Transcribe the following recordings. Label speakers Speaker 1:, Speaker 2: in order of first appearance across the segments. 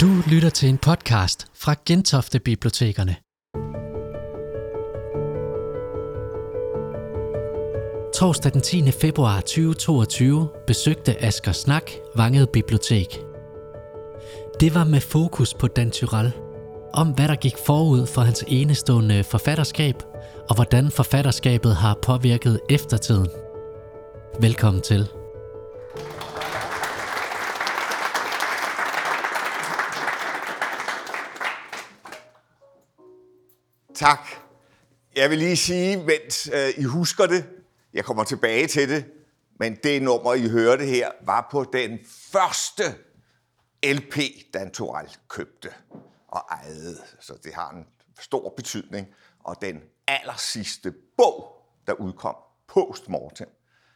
Speaker 1: Du lytter til en podcast fra Gentofte Bibliotekerne. Torsdag den 10. februar 2022 besøgte Asger Snak Vanget Bibliotek. Det var med fokus på Dan Tyrell, om hvad der gik forud for hans enestående forfatterskab, og hvordan forfatterskabet har påvirket eftertiden. Velkommen til.
Speaker 2: Tak. Jeg vil lige sige, mens øh, I husker det, jeg kommer tilbage til det, men det nummer, I hørte her, var på den første LP, Dan Torell købte og ejede. Så det har en stor betydning. Og den aller sidste bog, der udkom post-mortem,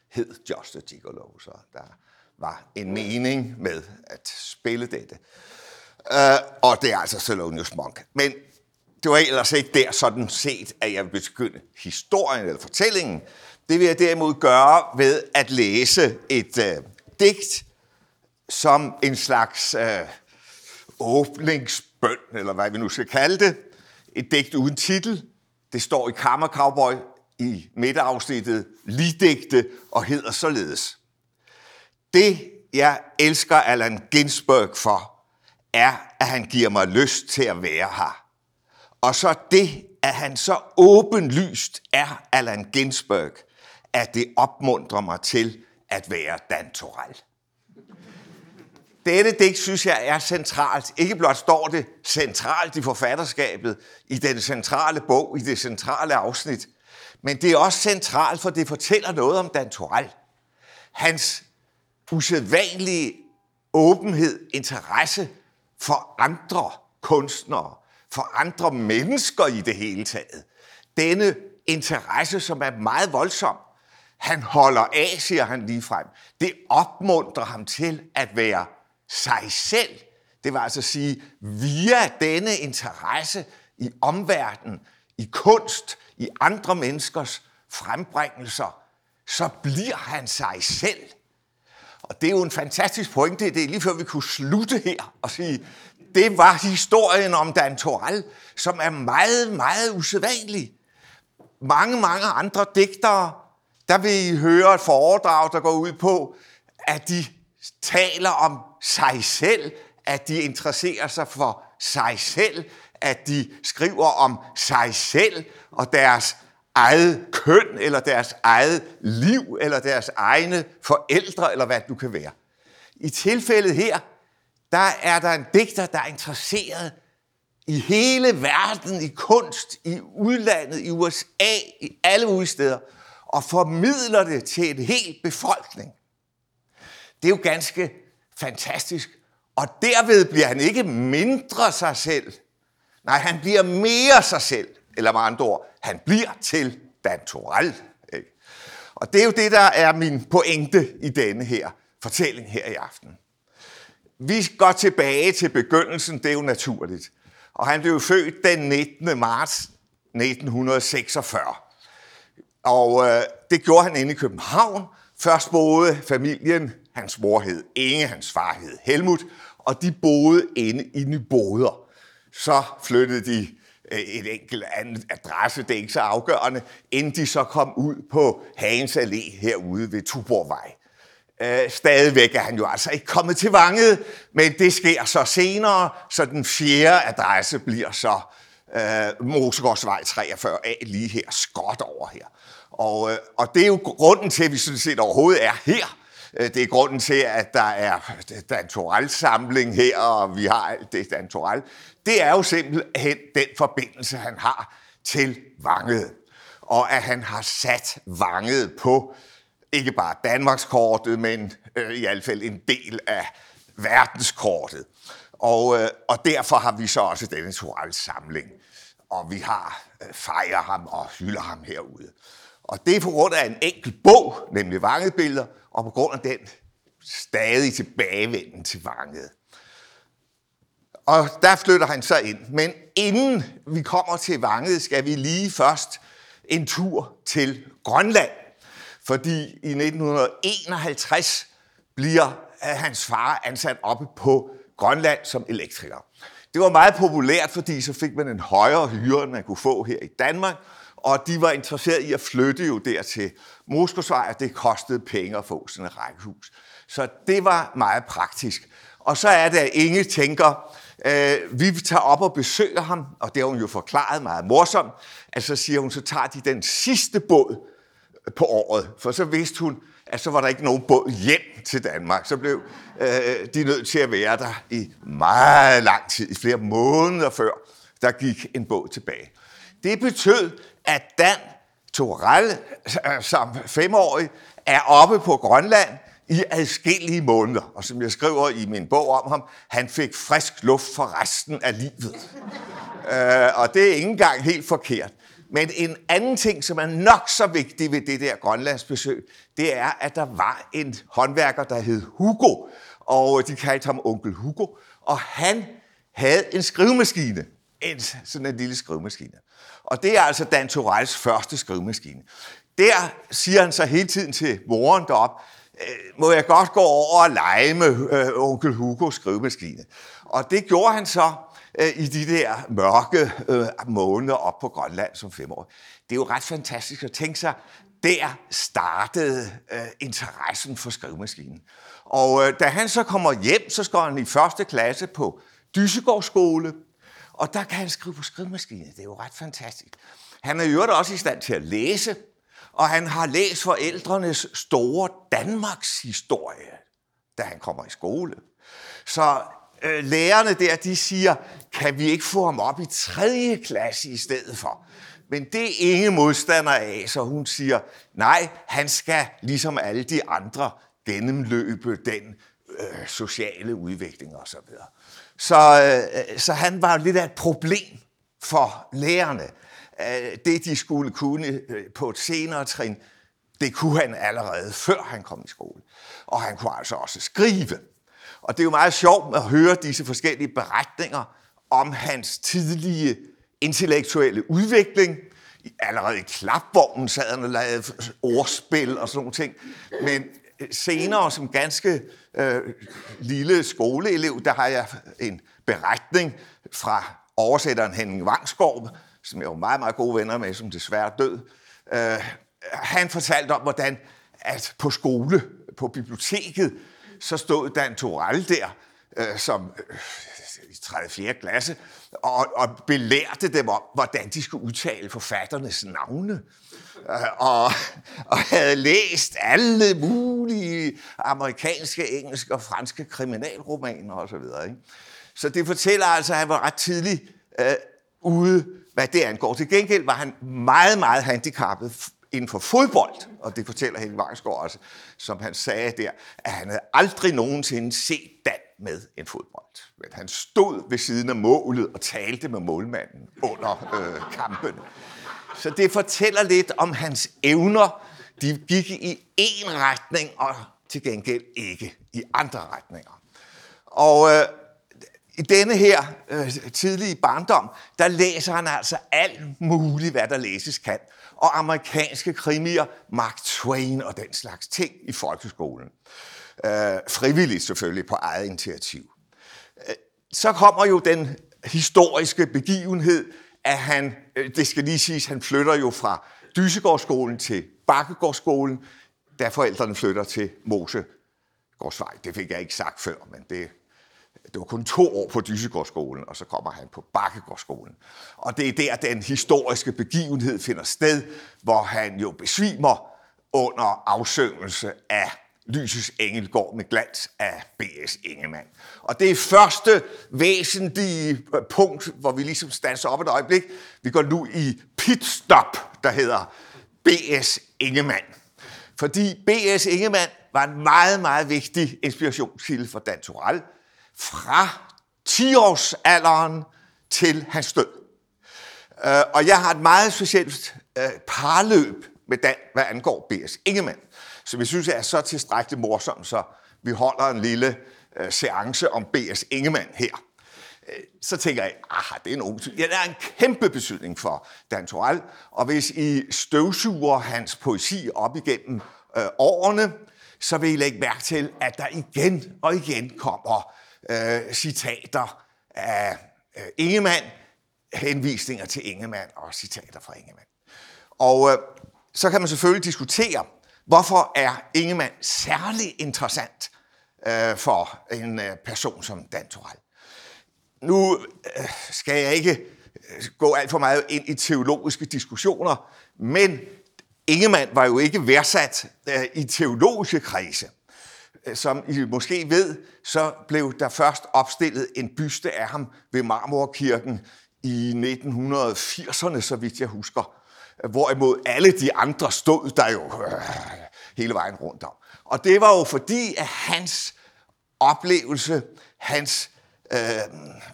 Speaker 2: hed Just a Gigolo. Så der var en mening med at spille dette. Uh, og det er altså Thelonious Monk. Men det var ellers ikke der sådan set, at jeg vil begynde historien eller fortællingen. Det vil jeg derimod gøre ved at læse et øh, digt som en slags øh, åbningsbøn, eller hvad vi nu skal kalde det. Et digt uden titel. Det står i Kammer Cowboy i midterafsnittet Ligdigte og hedder således. Det, jeg elsker Allan Ginsberg for, er, at han giver mig lyst til at være her. Og så det, at han så åbenlyst er Allan Ginsberg, at det opmuntrer mig til at være Dan Torell. Dette digt synes jeg er centralt. Ikke blot står det centralt i forfatterskabet, i den centrale bog, i det centrale afsnit, men det er også centralt, for det fortæller noget om Dan Torell. Hans usædvanlige åbenhed, interesse for andre kunstnere, for andre mennesker i det hele taget. Denne interesse, som er meget voldsom. Han holder af, siger han lige frem. Det opmuntrer ham til at være sig selv. Det vil altså sige, via denne interesse i omverdenen, i kunst, i andre menneskers frembringelser, så bliver han sig selv. Og det er jo en fantastisk pointe. Det er lige før vi kunne slutte her og sige, det var historien om Dan Torell, som er meget, meget usædvanlig. Mange, mange andre digtere, der vil I høre et foredrag, der går ud på, at de taler om sig selv, at de interesserer sig for sig selv, at de skriver om sig selv og deres eget køn, eller deres eget liv, eller deres egne forældre, eller hvad du kan være. I tilfældet her, der er der en digter, der er interesseret i hele verden, i kunst, i udlandet, i USA, i alle mulige steder, og formidler det til en hel befolkning. Det er jo ganske fantastisk. Og derved bliver han ikke mindre sig selv. Nej, han bliver mere sig selv. Eller med andre ord, han bliver til Dan Ikke? Og det er jo det, der er min pointe i denne her fortælling her i aften. Vi går tilbage til begyndelsen, det er jo naturligt. Og han blev født den 19. marts 1946. Og øh, det gjorde han inde i København. Først boede familien, hans mor hed Inge, hans far hed Helmut, og de boede inde i Nyboder. Så flyttede de øh, et enkelt andet adresse, det er ikke så afgørende, inden de så kom ud på Hagens Allé herude ved Tuborgvej. Øh, stadigvæk er han jo altså ikke kommet til Vanget, men det sker så senere, så den fjerde adresse bliver så øh, Mosegårdsvej 43A lige her, skot over her. Og, øh, og det er jo grunden til, at vi sådan set overhovedet er her. Øh, det er grunden til, at der er Dan samling her, og vi har alt det Dan Det er jo simpelthen den forbindelse, han har til Vanget. Og at han har sat Vanget på ikke bare Danmarkskortet, men øh, i hvert fald en del af verdenskortet. Og, øh, og derfor har vi så også denne Torals samling. Og vi har øh, fejrer ham og hylder ham herude. Og det er på grund af en enkelt bog, nemlig Vangebilleder, og på grund af den stadig tilbagevenden til Vanget. Og der flytter han så ind. Men inden vi kommer til Vanget, skal vi lige først en tur til Grønland fordi i 1951 bliver hans far ansat oppe på Grønland som elektriker. Det var meget populært, fordi så fik man en højere hyre, end man kunne få her i Danmark, og de var interesseret i at flytte jo der til Moskosvej, og det kostede penge at få sådan et rækkehus. Så det var meget praktisk. Og så er det, at Inge tænker, øh, vi tager op og besøger ham, og det har hun jo forklaret meget morsomt, at så siger hun, så tager de den sidste båd på året, for så vidste hun, at så var der ikke nogen båd hjem til Danmark. Så blev øh, de nødt til at være der i meget lang tid, i flere måneder før, der gik en båd tilbage. Det betød, at Dan Torell øh, som femårig er oppe på Grønland i adskillige måneder. Og som jeg skriver i min bog om ham, han fik frisk luft for resten af livet. øh, og det er ikke engang helt forkert. Men en anden ting, som er nok så vigtig ved det der Grønlandsbesøg, det er, at der var en håndværker, der hed Hugo, og de kaldte ham onkel Hugo, og han havde en skrivemaskine. En, sådan en lille skrivemaskine. Og det er altså Dan Torells første skrivemaskine. Der siger han så hele tiden til moren derop, øh, må jeg godt gå over og lege med øh, onkel Hugos skrivemaskine. Og det gjorde han så Øh, i de der mørke øh, måneder op på Grønland som femårig. Det er jo ret fantastisk at tænke sig, der startede øh, interessen for skrivemaskinen. Og øh, da han så kommer hjem, så skal han i første klasse på Dysegård skole, og der kan han skrive på skrivemaskine. Det er jo ret fantastisk. Han er jo også i stand til at læse, og han har læst forældrenes store Danmarks historie, da han kommer i skole. Så øh, lærerne der, de siger, kan vi ikke få ham op i 3. klasse i stedet for? Men det er ingen modstander af, så hun siger, nej, han skal ligesom alle de andre gennemløbe den øh, sociale udvikling osv. Så, videre. så, øh, så han var lidt af et problem for lærerne. Øh, det, de skulle kunne øh, på et senere trin, det kunne han allerede før han kom i skole. Og han kunne altså også skrive. Og det er jo meget sjovt at høre disse forskellige beretninger om hans tidlige intellektuelle udvikling. Allerede i klapvognen sad han og lavede ordspil og sådan nogle ting. Men øh, senere som ganske øh, lille skoleelev, der har jeg en beretning fra oversætteren Henning Vangsgaard, som jeg var meget, meget gode venner med, som desværre død. Øh, han fortalte om, hvordan at på skole, på biblioteket, så stod Dan Torell der, øh, som øh, i 3. 4. klasse, og, og belærte dem om, hvordan de skulle udtale forfatternes navne. Øh, og, og havde læst alle mulige amerikanske, engelske og franske kriminalromaner osv. Så, ikke? så det fortæller altså, at han var ret tidligt øh, ude, hvad det angår. Til gengæld var han meget, meget handicappet inden for fodbold, og det fortæller Henning Vangsgaard også, som han sagde der, at han havde aldrig nogensinde set Dan med en fodbold. Men han stod ved siden af målet og talte med målmanden under øh, kampen. Så det fortæller lidt om hans evner. De gik i én retning, og til gengæld ikke i andre retninger. Og øh, i denne her øh, tidlige barndom, der læser han altså alt muligt, hvad der læses kan. Og amerikanske krimier, Mark Twain og den slags ting i folkeskolen. Øh, frivilligt selvfølgelig på eget initiativ. Øh, så kommer jo den historiske begivenhed, at han, øh, det skal lige siges, han flytter jo fra Dysegårdsskolen til Bakkegårdsskolen, da forældrene flytter til Mosegårdsvej. Det fik jeg ikke sagt før, men det, det var kun to år på Dysegårdsskolen, og så kommer han på Bakkegårdsskolen. Og det er der, den historiske begivenhed finder sted, hvor han jo besvimer under afsøgelse af Lysets engel går med glans af B.S. Ingemann. Og det er første væsentlige punkt, hvor vi ligesom standser op et øjeblik. Vi går nu i pitstop, der hedder B.S. Ingemann. Fordi B.S. Ingemann var en meget, meget vigtig inspirationskilde for Dan Torell fra 10-årsalderen til hans død. Øh, og jeg har et meget specielt øh, parløb med Dan, hvad angår B.S. Ingemann som vi synes er så tilstrækkeligt morsom, så vi holder en lille øh, seance om B.S. Ingemann her. Så tænker jeg, aha, det er en ung Ja, det er en kæmpe betydning for Dan Torell, og hvis I støvsuger hans poesi op igennem øh, årene, så vil I lægge mærke til, at der igen og igen kommer øh, citater af øh, Ingemann, henvisninger til Ingemann og citater fra Ingemann. Og øh, så kan man selvfølgelig diskutere, hvorfor er Ingemann særlig interessant øh, for en øh, person som Dan Torell. Nu øh, skal jeg ikke øh, gå alt for meget ind i teologiske diskussioner, men Ingemann var jo ikke værdsat øh, i teologiske kredse. Øh, som I måske ved, så blev der først opstillet en byste af ham ved Marmorkirken i 1980'erne, så vidt jeg husker. Hvorimod alle de andre stod der jo øh, hele vejen rundt om. Og det var jo fordi, at hans oplevelse, hans, øh,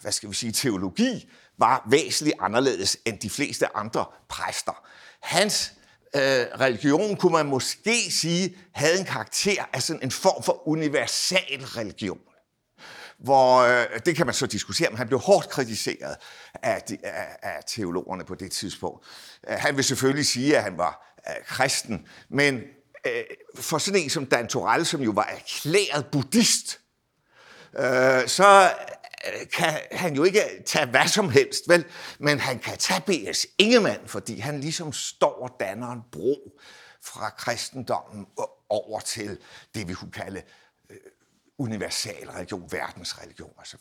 Speaker 2: hvad skal vi sige, teologi, var væsentligt anderledes end de fleste andre præster. Hans øh, religion, kunne man måske sige, havde en karakter af sådan en form for universal religion hvor øh, det kan man så diskutere, men han blev hårdt kritiseret af, de, af, af teologerne på det tidspunkt. Øh, han vil selvfølgelig sige, at han var øh, kristen, men øh, for sådan en som Dan Torell, som jo var erklæret buddhist, øh, så kan han jo ikke tage hvad som helst, vel? Men han kan tage B.S. Ingemann, fordi han ligesom står og danner en bro fra kristendommen over til det, vi kunne kalde øh, universal religion, verdensreligion osv.,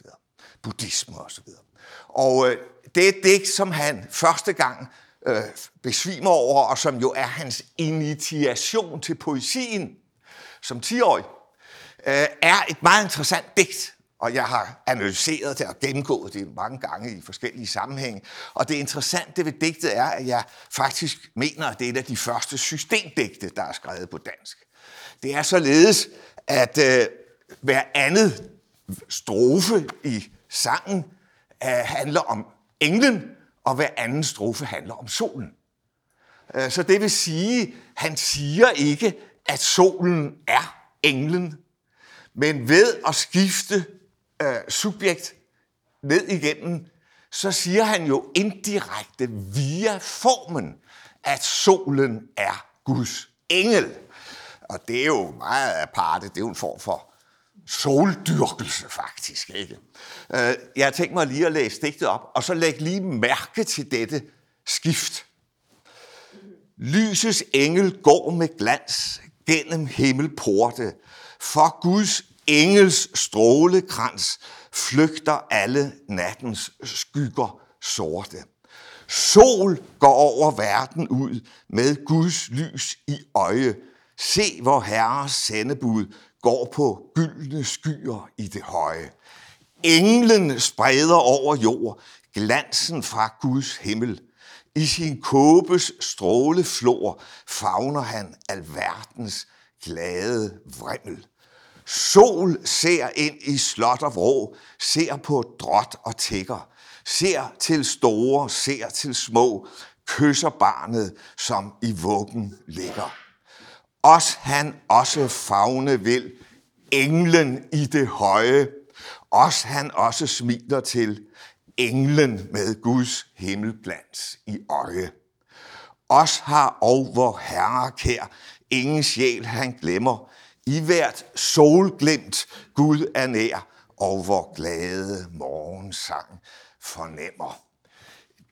Speaker 2: buddhisme osv. Og øh, det er det, som han første gang øh, besvimer over, og som jo er hans initiation til poesien som 10-årig, øh, er et meget interessant digt, og jeg har analyseret det og gennemgået det mange gange i forskellige sammenhænge. Og det interessante ved digtet er, at jeg faktisk mener, at det er et af de første systemdigte, der er skrevet på dansk. Det er således, at øh, hver andet strofe i sangen øh, handler om englen, og hver anden strofe handler om solen. Øh, så det vil sige, han siger ikke, at solen er englen, men ved at skifte øh, subjekt ned igennem, så siger han jo indirekte via formen, at solen er Guds engel. Og det er jo meget aparte, det er jo en form for soldyrkelse, faktisk. Ikke? Øh, jeg har tænkt mig lige at læse digtet op, og så læg lige mærke til dette skift. Lysets engel går med glans gennem himmelporte, for Guds engels strålekrans flygter alle nattens skygger sorte. Sol går over verden ud med Guds lys i øje. Se, hvor Herres sendebud går på gyldne skyer i det høje. Englen spreder over jord glansen fra Guds himmel. I sin kåbes stråleflor favner han alverdens glade vrimmel. Sol ser ind i slot og vrå, ser på drot og tækker, ser til store, ser til små, kysser barnet, som i vuggen ligger. Os han også fagne vil, englen i det høje, os han også smiler til, englen med Guds himmelglans i øje. Os har og vor herre kær, ingen sjæl han glemmer, i hvert solglimt Gud er nær, og hvor glade morgensang fornemmer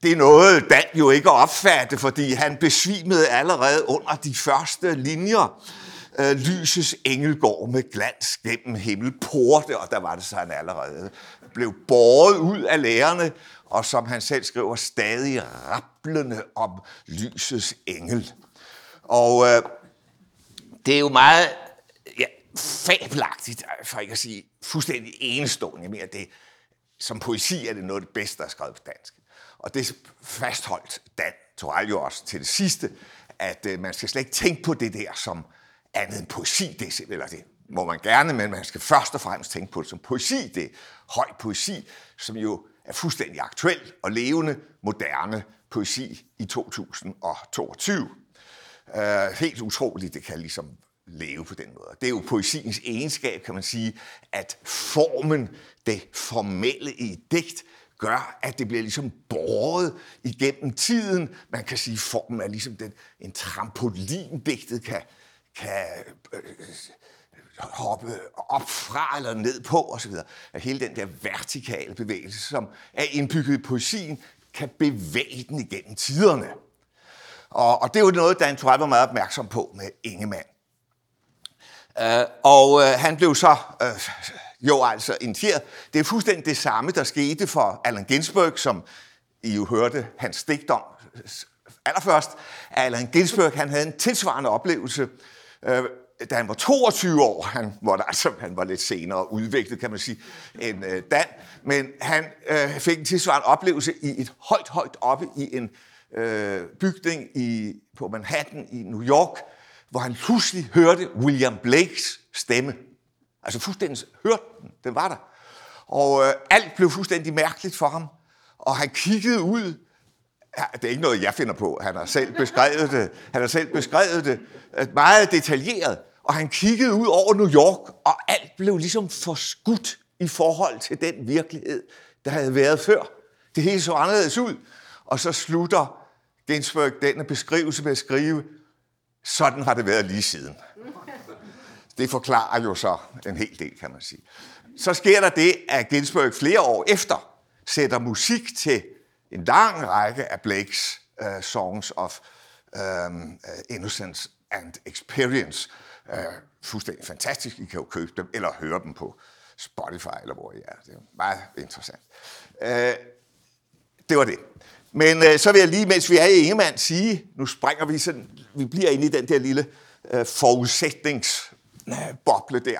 Speaker 2: det er noget, Dan jo ikke opfatte, fordi han besvimede allerede under de første linjer. Øh, lysets engel går med glans gennem himmelporte, og der var det så, han allerede blev båret ud af lærerne, og som han selv skriver, stadig rapplende om lysets engel. Og øh, det er jo meget fabelagtigt, for ikke at sige fuldstændig enestående. Jeg mener, det, som poesi er det noget af det bedste, der er skrevet på dansk. Og det fastholdt Dan Torell jo også til det sidste, at øh, man skal slet ikke tænke på det der som andet end poesi. Det, eller det må man gerne, men man skal først og fremmest tænke på det som poesi. Det er høj poesi, som jo er fuldstændig aktuel og levende, moderne poesi i 2022. Uh, øh, helt utroligt, det kan ligesom leve på den måde. Det er jo poesiens egenskab, kan man sige, at formen, det formelle i et digt, gør, at det bliver ligesom båret igennem tiden. Man kan sige, at formen er ligesom den, en trampolin, digtet kan, kan øh, hoppe op fra eller ned på osv. At hele den der vertikale bevægelse, som er indbygget i poesien, kan bevæge den igennem tiderne. Og, og det er jo noget, Dan Torell var meget opmærksom på med Ingemann. Øh, og øh, han blev så øh, jo altså initieret. Det er fuldstændig det samme, der skete for Allen Ginsberg, som I jo hørte hans digt om allerførst. Allen Ginsberg han havde en tilsvarende oplevelse, øh, da han var 22 år. Han var, altså, han var lidt senere udviklet, kan man sige, end øh, Dan. Men han øh, fik en tilsvarende oplevelse i et højt, højt oppe i en øh, bygning i, på Manhattan i New York, hvor han pludselig hørte William Blakes stemme. Altså fuldstændig hørte den, den var der. Og øh, alt blev fuldstændig mærkeligt for ham. Og han kiggede ud. Ja, det er ikke noget, jeg finder på. Han har selv beskrevet det. Han har selv beskrevet det øh, meget detaljeret. Og han kiggede ud over New York, og alt blev ligesom forskudt i forhold til den virkelighed, der havde været før. Det hele så anderledes ud. Og så slutter Ginsberg denne beskrivelse med at skrive, sådan har det været lige siden. Det forklarer jo så en hel del, kan man sige. Så sker der det, at Ginsberg flere år efter sætter musik til en lang række af Blakes uh, Songs of um, Innocence and Experience. Uh, fuldstændig fantastisk. I kan jo købe dem, eller høre dem på Spotify, eller hvor I er. Det er meget interessant. Uh, det var det. Men øh, så vil jeg lige, mens vi er i Ingemann, sige, nu springer vi sådan, vi bliver inde i den der lille øh, forudsætningsboble der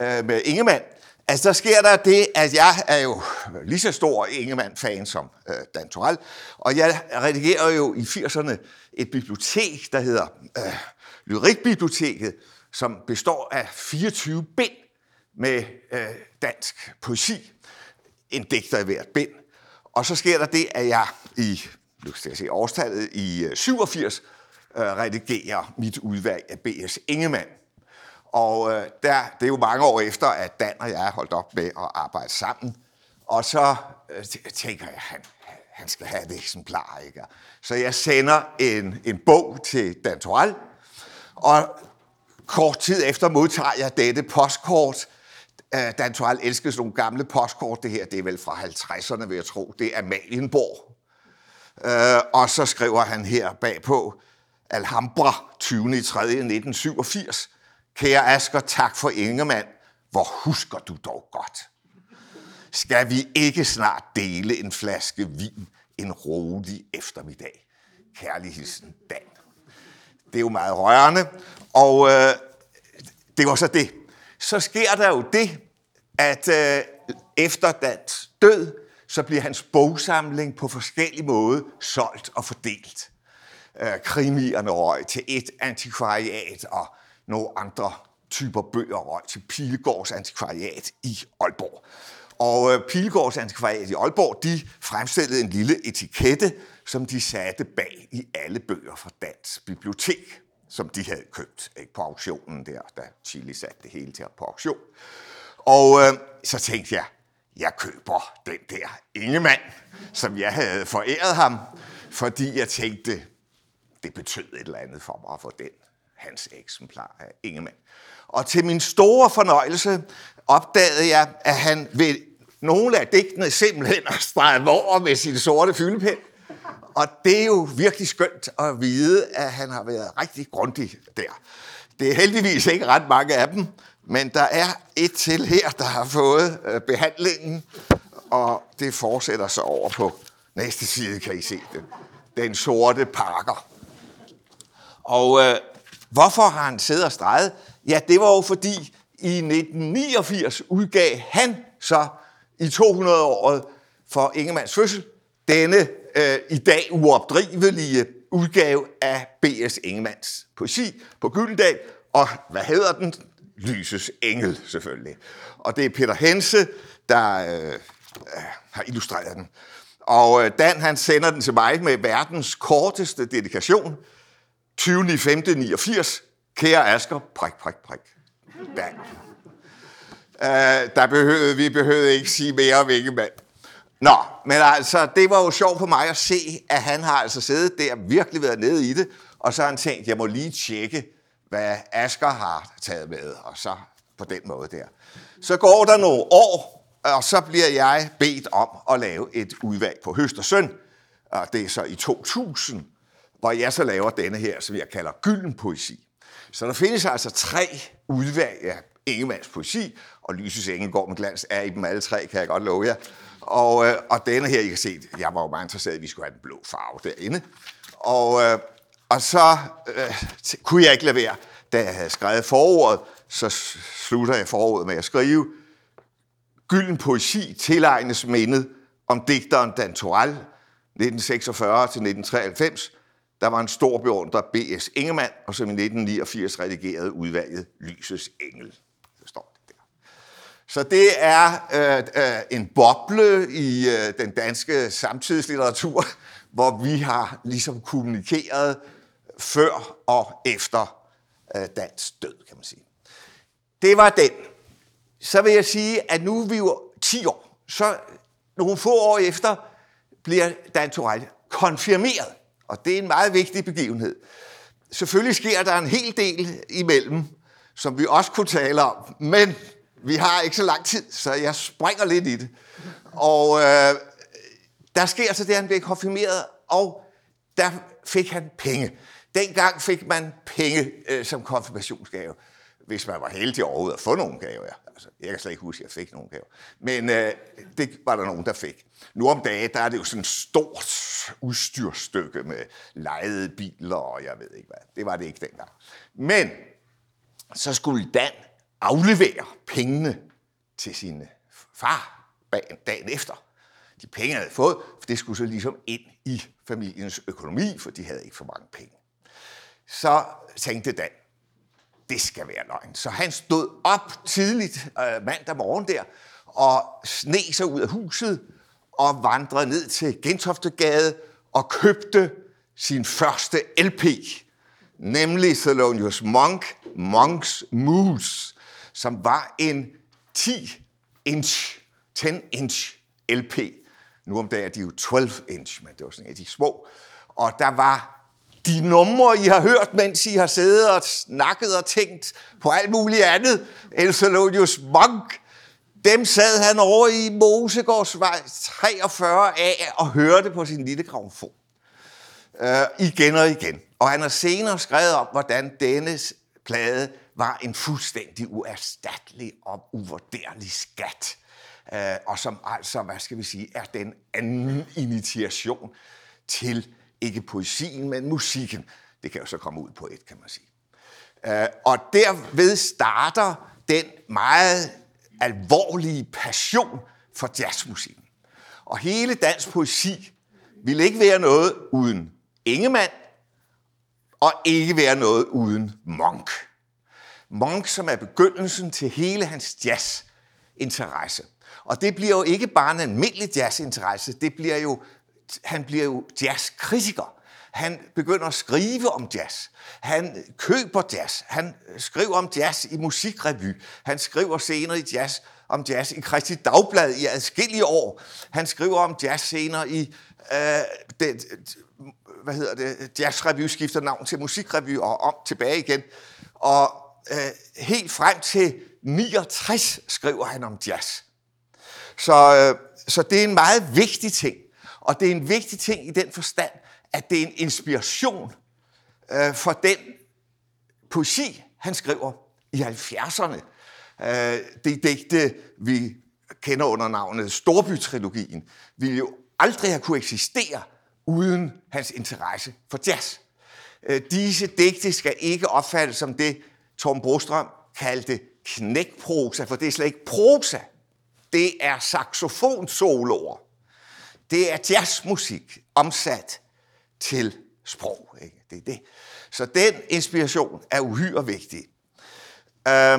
Speaker 2: øh, med Ingemann. Altså, der sker der det, at jeg er jo lige så stor Ingemann-fan som øh, Dan Torell, og jeg redigerer jo i 80'erne et bibliotek, der hedder øh, Lyrikbiblioteket, som består af 24 bind med øh, dansk poesi. En digter i hvert bind. Og så sker der det, at jeg i nu skal jeg se, årstallet i øh, 87 øh, redigerer mit udvalg af B.S. Ingemann. Og øh, der, det er jo mange år efter, at Dan og jeg er holdt op med at arbejde sammen. Og så øh, tænker jeg, at han, han skal have et eksemplar. Ikke? Så jeg sender en, en bog til Dan Toral, og kort tid efter modtager jeg dette postkort. Uh, Dan Toral elskede sådan nogle gamle postkort. Det her, det er vel fra 50'erne, vil jeg tro. Det er Malienborg. Øh, og så skriver han her bagpå, Alhambra, 20. 3. 1987. Kære Asger, tak for Ingemann. Hvor husker du dog godt? Skal vi ikke snart dele en flaske vin en rolig eftermiddag? Kærlig hilsen, Dan. Det er jo meget rørende, og øh, det var så det. Så sker der jo det, at øh, efter Dans død, så bliver hans bogsamling på forskellige måder solgt og fordelt. Øh, krimierne røg til et antikvariat, og nogle andre typer bøger røg til Pilegårds antikvariat i Aalborg. Og øh, Pilegårds antikvariat i Aalborg, de fremstillede en lille etikette, som de satte bag i alle bøger fra Dansk Bibliotek, som de havde købt ikke, på auktionen der, da Chili satte det hele til på auktion. Og øh, så tænkte jeg, jeg køber den der Ingemann, som jeg havde foræret ham, fordi jeg tænkte, det betød et eller andet for mig at få den, hans eksemplar af Ingemann. Og til min store fornøjelse opdagede jeg, at han ved nogle af digtene simpelthen har streget over med sin sorte fyldepind. Og det er jo virkelig skønt at vide, at han har været rigtig grundig der. Det er heldigvis ikke ret mange af dem, men der er et til her, der har fået øh, behandlingen, og det fortsætter så over på næste side, kan I se det. Den sorte pakker. Og øh, hvorfor har han siddet og streget? Ja, det var jo fordi i 1989 udgav han så i 200-året for Ingemanns fødsel denne øh, i dag uopdrivelige udgave af B.S. Ingemanns poesi på Gyldendal. Og hvad hedder den? Lysets Engel, selvfølgelig. Og det er Peter Hense, der øh, øh, har illustreret den. Og øh, Dan han sender den til mig med verdens korteste dedikation. 20. 5. 89. Kære Asker, prik, prik, prik. Dan. Uh, der behøvede, vi behøvede ikke sige mere om Ingemann. Nå, men altså, det var jo sjovt for mig at se, at han har altså siddet der, virkelig været nede i det, og så har han tænkt, jeg må lige tjekke, hvad Asger har taget med, og så på den måde der. Så går der nogle år, og så bliver jeg bedt om at lave et udvalg på Høst og Søn, og det er så i 2000, hvor jeg så laver denne her, som jeg kalder gylden poesi. Så der findes altså tre udvalg af Ingemanns poesi, og Lyses Engel med glans er i dem alle tre, kan jeg godt love jer. Og, øh, og denne her, I kan se, jeg var jo meget interesseret i, at vi skulle have den blå farve derinde. Og, øh, og så øh, kunne jeg ikke lade være, da jeg havde skrevet foråret, så slutter jeg foråret med at skrive, Gylden poesi tilegnes mindet om digteren Dan Torell, 1946-1993, der var en stor beundrer B.S. Ingemann, og som i 1989 redigerede udvalget Lysets Engel. Så står det der. Så det er øh, øh, en boble i øh, den danske samtidslitteratur, hvor vi har ligesom kommunikeret før og efter øh, død, kan man sige. Det var den. Så vil jeg sige, at nu er vi jo 10 år. Så nogle få år efter bliver Dan Torell konfirmeret. Og det er en meget vigtig begivenhed. Selvfølgelig sker der en hel del imellem, som vi også kunne tale om, men vi har ikke så lang tid, så jeg springer lidt i det. Og øh, der sker så det, at han bliver konfirmeret, og der fik han penge. Dengang fik man penge øh, som konfirmationsgave, hvis man var heldig overhovedet at få nogle gaver. Altså, jeg kan slet ikke huske, at jeg fik nogle gaver. Men øh, det var der nogen, der fik. Nu om dagen, der er det jo sådan et stort udstyrstykke med lejede biler, og jeg ved ikke hvad. Det var det ikke dengang. Men så skulle Dan aflevere pengene til sin far dagen efter. De penge, han havde fået, for det skulle så ligesom ind i familiens økonomi, for de havde ikke for mange penge. Så tænkte Dan, det skal være løgn. Så han stod op tidligt øh, mandag morgen der, og sne sig ud af huset, og vandrede ned til Gentoftegade og købte sin første LP, nemlig Thelonious Monk, Monks Moose, som var en 10-inch, 10-inch LP. Nu om dagen er de jo 12-inch, men det var sådan en af de små. Og der var de numre, I har hørt, mens I har siddet og snakket og tænkt på alt muligt andet, Elsalonius Monk, dem sad han over i Mosegårdsvej 43 af og hørte på sin lille gramofon. Øh, igen og igen. Og han har senere skrevet om, hvordan denne plade var en fuldstændig uerstattelig og uvurderlig skat. Øh, og som altså, hvad skal vi sige, er den anden initiation til ikke poesien, men musikken. Det kan jo så komme ud på et, kan man sige. Øh, og derved starter den meget alvorlige passion for jazzmusikken. Og hele dansk poesi ville ikke være noget uden Ingemann, og ikke være noget uden Monk. Monk, som er begyndelsen til hele hans jazzinteresse. Og det bliver jo ikke bare en almindelig jazzinteresse, det bliver jo, han bliver jo jazzkritiker. Han begynder at skrive om jazz. Han køber jazz. Han skriver om jazz i musikrevy. Han skriver senere i jazz om jazz i Kristi Dagblad i adskillige år. Han skriver om jazz senere i øh, det, hvad hedder det, jazzrevy skifter navn til musikrevy og om tilbage igen. Og øh, helt frem til 69 skriver han om jazz. Så, øh, så det er en meget vigtig ting. Og det er en vigtig ting i den forstand, at det er en inspiration øh, for den poesi, han skriver i 70'erne. Øh, det digte, vi kender under navnet Storbytrilogien, ville jo aldrig have kunne eksistere uden hans interesse for jazz. Øh, disse digte skal ikke opfattes som det, Tom Brostrøm kaldte knækprosa, for det er slet ikke prosa. Det er saxofonsoloer. Det er jazzmusik omsat til sprog. Ikke? Det er det. Så den inspiration er uhyre vigtig. Øh,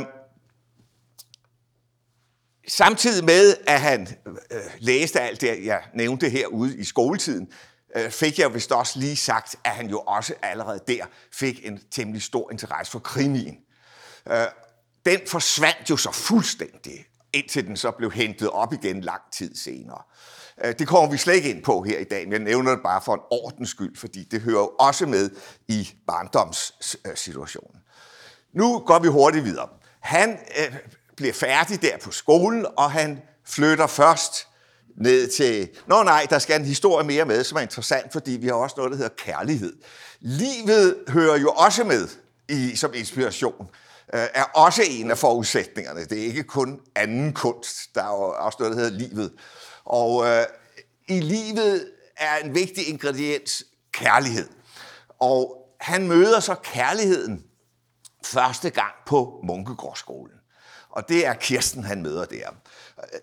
Speaker 2: samtidig med, at han øh, læste alt det, jeg nævnte herude i skoletiden, øh, fik jeg vist også lige sagt, at han jo også allerede der fik en temmelig stor interesse for krimien. Øh, den forsvandt jo så fuldstændig, indtil den så blev hentet op igen lang tid senere. Øh, Øh, det kommer vi slet ikke ind på her i dag, men jeg nævner det bare for en ordens skyld, fordi det hører jo også med i barndomssituationen. Nu går vi hurtigt videre. Han øh, bliver færdig der på skolen, og han flytter først ned til... Nå nej, der skal en historie mere med, som er interessant, fordi vi har også noget, der hedder kærlighed. Livet hører jo også med i, som inspiration, øh, er også en af forudsætningerne. Det er ikke kun anden kunst, der er jo også noget, der hedder livet. Og øh, i livet er en vigtig ingrediens kærlighed. Og han møder så kærligheden første gang på Munkegårdsskolen. Og det er Kirsten, han møder der.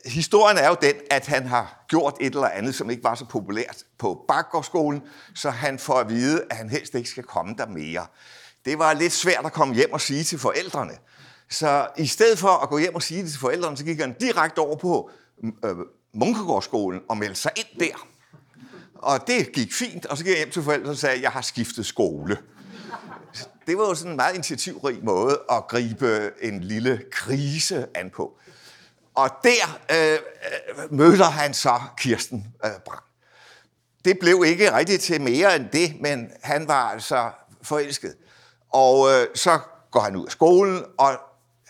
Speaker 2: Historien er jo den, at han har gjort et eller andet, som ikke var så populært på Bakgårdsskolen, så han får at vide, at han helst ikke skal komme der mere. Det var lidt svært at komme hjem og sige til forældrene. Så i stedet for at gå hjem og sige det til forældrene, så gik han direkte over på øh, Munkegårdsskolen og meldte sig ind der. Og det gik fint, og så gik jeg hjem til forældrene og sagde, at jeg har skiftet skole. Det var jo sådan en meget initiativrig måde at gribe en lille krise an på. Og der øh, øh møder han så Kirsten øh, Brandt. Det blev ikke rigtigt til mere end det, men han var altså forelsket. Og øh, så går han ud af skolen, og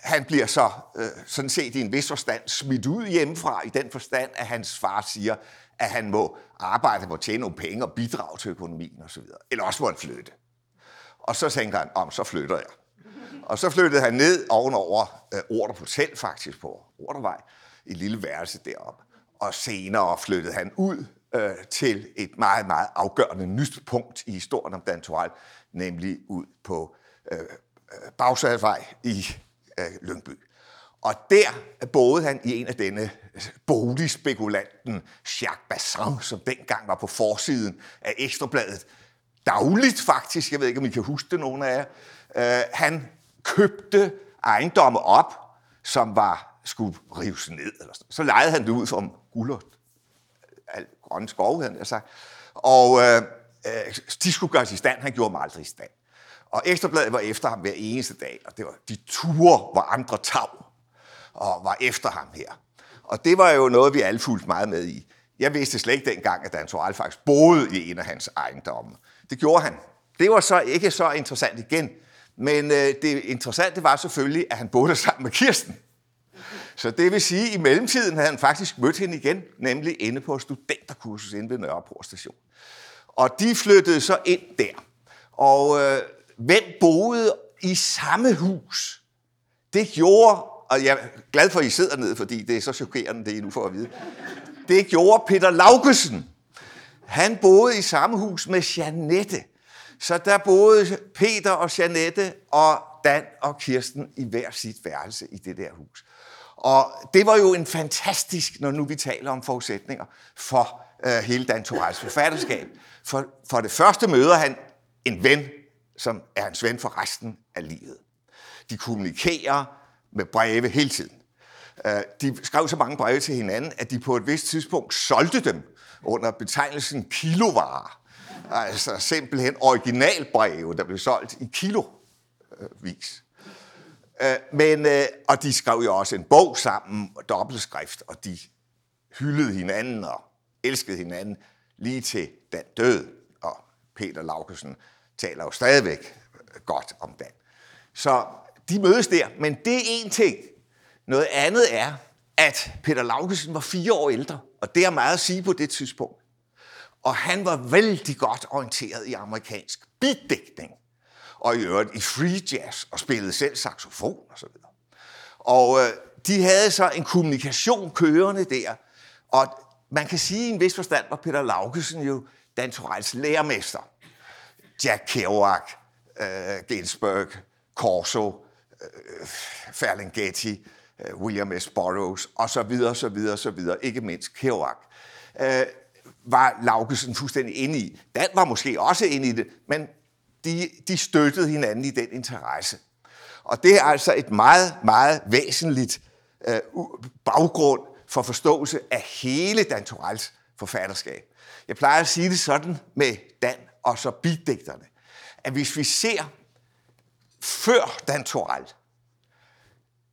Speaker 2: han bliver så øh, sådan set i en vis forstand smidt ud hjemmefra, i den forstand, at hans far siger, at han må arbejde for at tjene nogle penge og bidrage til økonomien osv. Eller også må han flytte. Og så tænker han, om så flytter jeg. Og så flyttede han ned ovenover øh, Order Hotel, faktisk på Ordervej, i et lille værelse deroppe. Og senere flyttede han ud øh, til et meget, meget afgørende nyt punkt i historien om Dan Toral, nemlig ud på øh, øh Bagsadvej i øh, Lyngby. Og der boede han i en af denne altså, boligspekulanten Jacques Bassin, som dengang var på forsiden af Ekstrabladet. Dagligt faktisk, jeg ved ikke, om I kan huske det, nogen af jer. Øh, han købte ejendomme op, som var skulle rives ned. Eller sådan. Så lejede han det ud som guld og grønne skove, havde han sagt. Og øh, øh, de skulle gøres i stand. Han gjorde dem aldrig i stand. Og Ekstrabladet var efter ham hver eneste dag, og det var de ture, hvor andre tag og var efter ham her. Og det var jo noget, vi alle fulgte meget med i. Jeg vidste slet ikke dengang, at Dan Toral faktisk boede i en af hans ejendomme. Det gjorde han. Det var så ikke så interessant igen. Men øh, det interessante var selvfølgelig, at han boede sammen med Kirsten. Så det vil sige, at i mellemtiden havde han faktisk mødt hende igen, nemlig inde på studenterkursus inde ved Nørreport station. Og de flyttede så ind der. Og øh, hvem boede i samme hus? Det gjorde, og jeg er glad for, at I sidder ned, fordi det er så chokerende, det I nu får at vide. Det gjorde Peter Laugesen. Han boede i samme hus med Janette. Så der boede Peter og Janette og Dan og Kirsten i hver sit værelse i det der hus. Og det var jo en fantastisk, når nu vi taler om forudsætninger for øh, hele Dan Torres forfatterskab. For, for det første møder han en ven, som er hans ven for resten af livet. De kommunikerer med breve hele tiden. Øh, de skrev så mange breve til hinanden, at de på et vist tidspunkt solgte dem under betegnelsen kilovarer. Altså simpelthen originalbreve, der blev solgt i kilovis. Øh, men, øh, og de skrev jo også en bog sammen, dobbeltskrift, og de hyldede hinanden og elskede hinanden lige til den død. Og Peter Laugesen taler jo stadigvæk godt om Dan. Så de mødes der, men det er en ting. Noget andet er, at Peter Laugesen var fire år ældre, og det er meget at sige på det tidspunkt. Og han var vældig godt orienteret i amerikansk beatdækning, og i øvrigt i free jazz, og spillede selv saxofon og så videre. Og øh, de havde så en kommunikation kørende der, og man kan sige i en vis forstand var Peter Laugesen jo Dan Torells lærermester. Jack Kerouac, øh, Ginsberg, Corso, øh, Ferlinghetti, øh, William S. Burroughs, og så videre, så videre, så videre, ikke mindst Kerouac, øh, var Laugesen fuldstændig inde i. Dan var måske også inde i det, men de, de støttede hinanden i den interesse. Og det er altså et meget, meget væsentligt øh, baggrund for forståelse af hele Dan Torells forfatterskab. Jeg plejer at sige det sådan med Dan og så beatdigterne, at hvis vi ser før Dan Torell,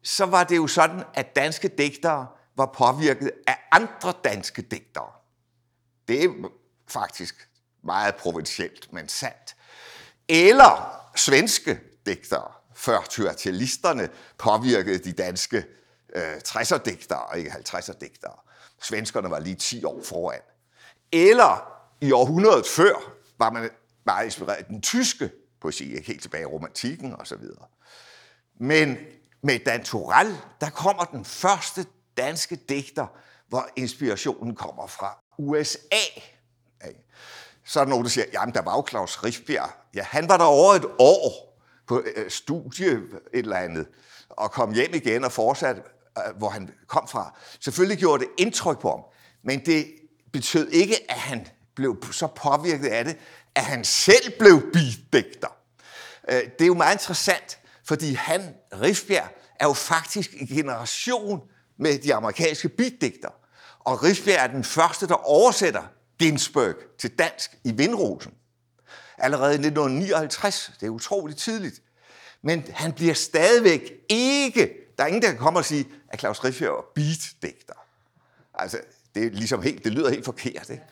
Speaker 2: så var det jo sådan, at danske digtere var påvirket af andre danske digtere. Det er faktisk meget provincielt, men sandt. Eller svenske digtere, før tyratilisterne påvirkede de danske øh, 60'er-digtere, ikke 50'er-digtere. Svenskerne var lige 10 år foran. Eller i århundredet før var man meget inspireret af den tyske poesi, ikke helt tilbage i romantikken osv. Men med Dan Turell, der kommer den første danske digter, hvor inspirationen kommer fra USA. Så er der nogen, der siger, jamen der var jo Claus Riffbjerg. Ja, han var der over et år på øh, studie et eller andet, og kom hjem igen og fortsatte, øh, hvor han kom fra. Selvfølgelig gjorde det indtryk på ham, men det betød ikke, at han blev så påvirket af det, at han selv blev bidægter. Øh, det er jo meget interessant, fordi han, Rifbjerg, er jo faktisk en generation med de amerikanske bidægter. Og Rifbjerg er den første, der oversætter Ginsberg til dansk i Vindrosen. Allerede i 1959. Det er utroligt tidligt. Men han bliver stadigvæk ikke... Der er ingen, der kan komme og sige, at Claus Rifbjerg er beatdigter. Altså, det, er ligesom helt, det lyder helt forkert. Ikke?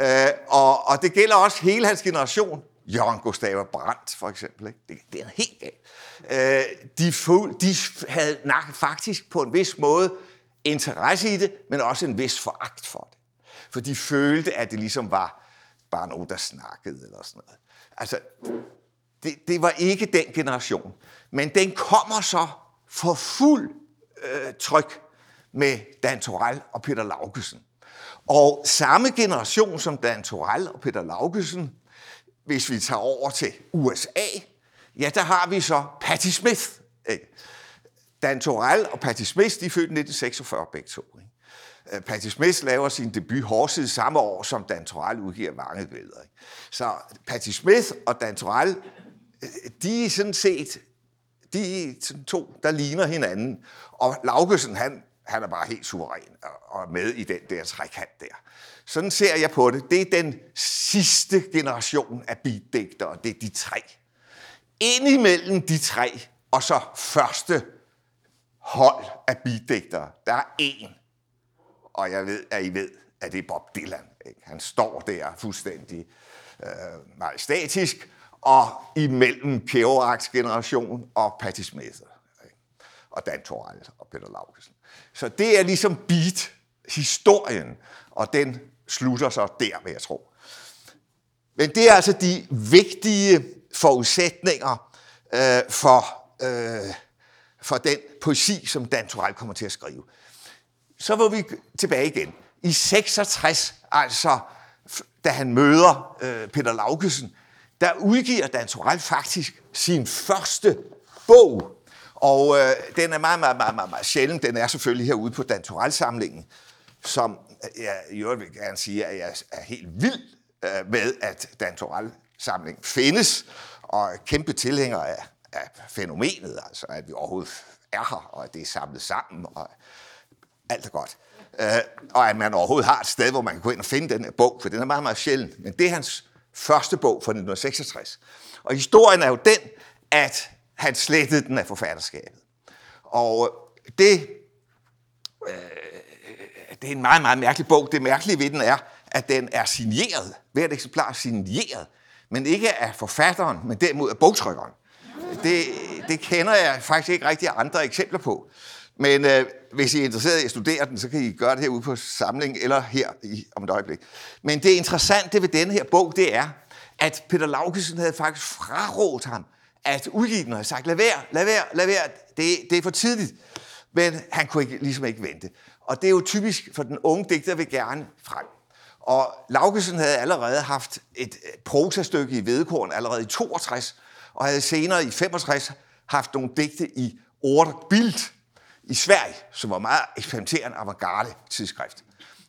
Speaker 2: Øh, og, og det gælder også hele hans generation. Jørgen Gustav Brandt, for eksempel. Ikke? Det, det er helt galt. Øh, de, fuld, de havde nok faktisk på en vis måde interesse i det, men også en vis foragt for det. For de følte, at det ligesom var bare nogen, der snakkede eller sådan noget. Altså, det, det var ikke den generation. Men den kommer så for fuld øh, tryk med Dan Torell og Peter Laugesen. Og samme generation som Dan Torell og Peter Laugesen, hvis vi tager over til USA, ja, der har vi så Patti Smith. Dan Torell og Patti Smith, de er født i 1946 begge to. Ikke? Øh, Patti Smith laver sin debut Horset samme år, som Dan Torell udgiver mange billeder. Ikke? Så Patti Smith og Dan Torell, øh, de er sådan set de er sådan to, der ligner hinanden. Og Laugesen, han han er bare helt suveræn og med i den der trekant der. Sådan ser jeg på det. Det er den sidste generation af beatdigtere. Det er de tre. Indimellem de tre, og så første hold af beatdigtere, der er én. Og jeg ved, at I ved, at det er Bob Dylan. Ikke? Han står der fuldstændig øh, majestatisk, og imellem Kerouacs generation og Patti Smith og Dan Torell og Peter Laugesen. Så det er ligesom beat-historien, og den slutter så der, vil jeg tro. Men det er altså de vigtige forudsætninger øh, for, øh, for den poesi, som Dan Torell kommer til at skrive. Så var vi tilbage igen. I 66, altså da han møder øh, Peter Laugesen, der udgiver Dan Torell faktisk sin første bog og øh, den er meget, meget, meget, meget, meget sjældent. Den er selvfølgelig herude på Dantorel-samlingen, som øh, jeg i øvrigt vil gerne sige, at jeg er helt vild øh, med, at Dantorel-samlingen findes, og er kæmpe tilhænger af, af fænomenet, altså at vi overhovedet er her, og at det er samlet sammen, og alt er godt. Øh, og at man overhovedet har et sted, hvor man kan gå ind og finde den her bog, for den er meget, meget sjældent. Men det er hans første bog fra 1966. Og historien er jo den, at han slettede den af forfatterskabet. Og øh, det, øh, det er en meget, meget mærkelig bog. Det mærkelige ved den er, at den er signeret. Hvert eksemplar er signeret. Men ikke af forfatteren, men derimod af bogtrykkeren. Det, det kender jeg faktisk ikke rigtig andre eksempler på. Men øh, hvis I er interesseret i at studere den, så kan I gøre det herude på samlingen eller her i, om et øjeblik. Men det interessante ved denne her bog, det er, at Peter Laugesen havde faktisk frarådt ham at udgive den, og sagt, lad være, lad være, lad være, det, det er for tidligt. Men han kunne ikke, ligesom ikke vente. Og det er jo typisk, for den unge digter vil gerne frem. Og Laugesen havde allerede haft et øh, prosastykke i Vedekorn allerede i 62, og havde senere i 65 haft nogle digte i Ordbild i Sverige, som var meget eksperimenterende avantgarde tidsskrift.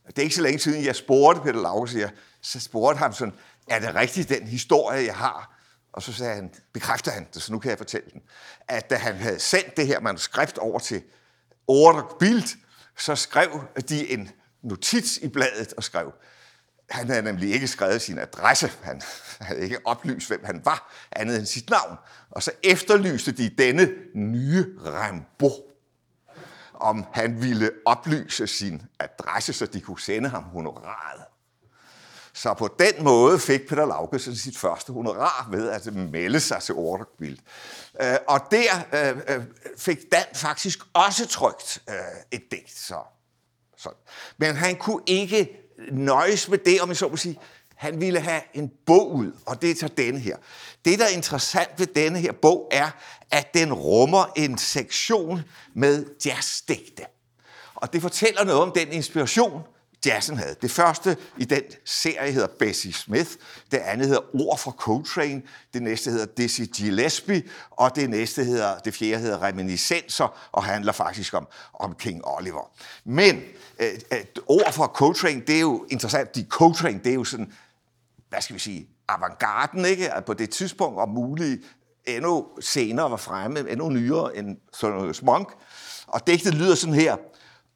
Speaker 2: Det er ikke så længe siden, jeg spurgte Peter Laugesen, jeg så spurgte ham sådan, er det rigtigt den historie, jeg har og så sagde han, bekræfter han det, så nu kan jeg fortælle den, at da han havde sendt det her manuskript over til Order Bild, så skrev de en notits i bladet og skrev, han havde nemlig ikke skrevet sin adresse. Han havde ikke oplyst, hvem han var, andet end sit navn. Og så efterlyste de denne nye Rambo, om han ville oplyse sin adresse, så de kunne sende ham honoraret. Så på den måde fik Peter Laugesen sit første honorar ved at melde sig til Orderbild. Øh, og der øh, øh, fik Dan faktisk også trygt et digt. Så, så. Men han kunne ikke nøjes med det, om jeg så må sige. Han ville have en bog ud, og det er så denne her. Det, der er interessant ved denne her bog, er, at den rummer en sektion med jazzdigte. Og det fortæller noget om den inspiration, jazzen havde. Det første i den serie hedder Bessie Smith, det andet hedder Ord fra Coltrane, det næste hedder Dizzy Gillespie, og det næste hedder, det fjerde hedder Reminiscenser, og handler faktisk om, om King Oliver. Men øh, øh, ord fra Coltrane, det er jo interessant, fordi Coltrane, det er jo sådan, hvad skal vi sige, avantgarden, ikke? Altså, på det tidspunkt, og muligt endnu senere var fremme, endnu nyere end Thelonious Monk. Og digtet lyder sådan her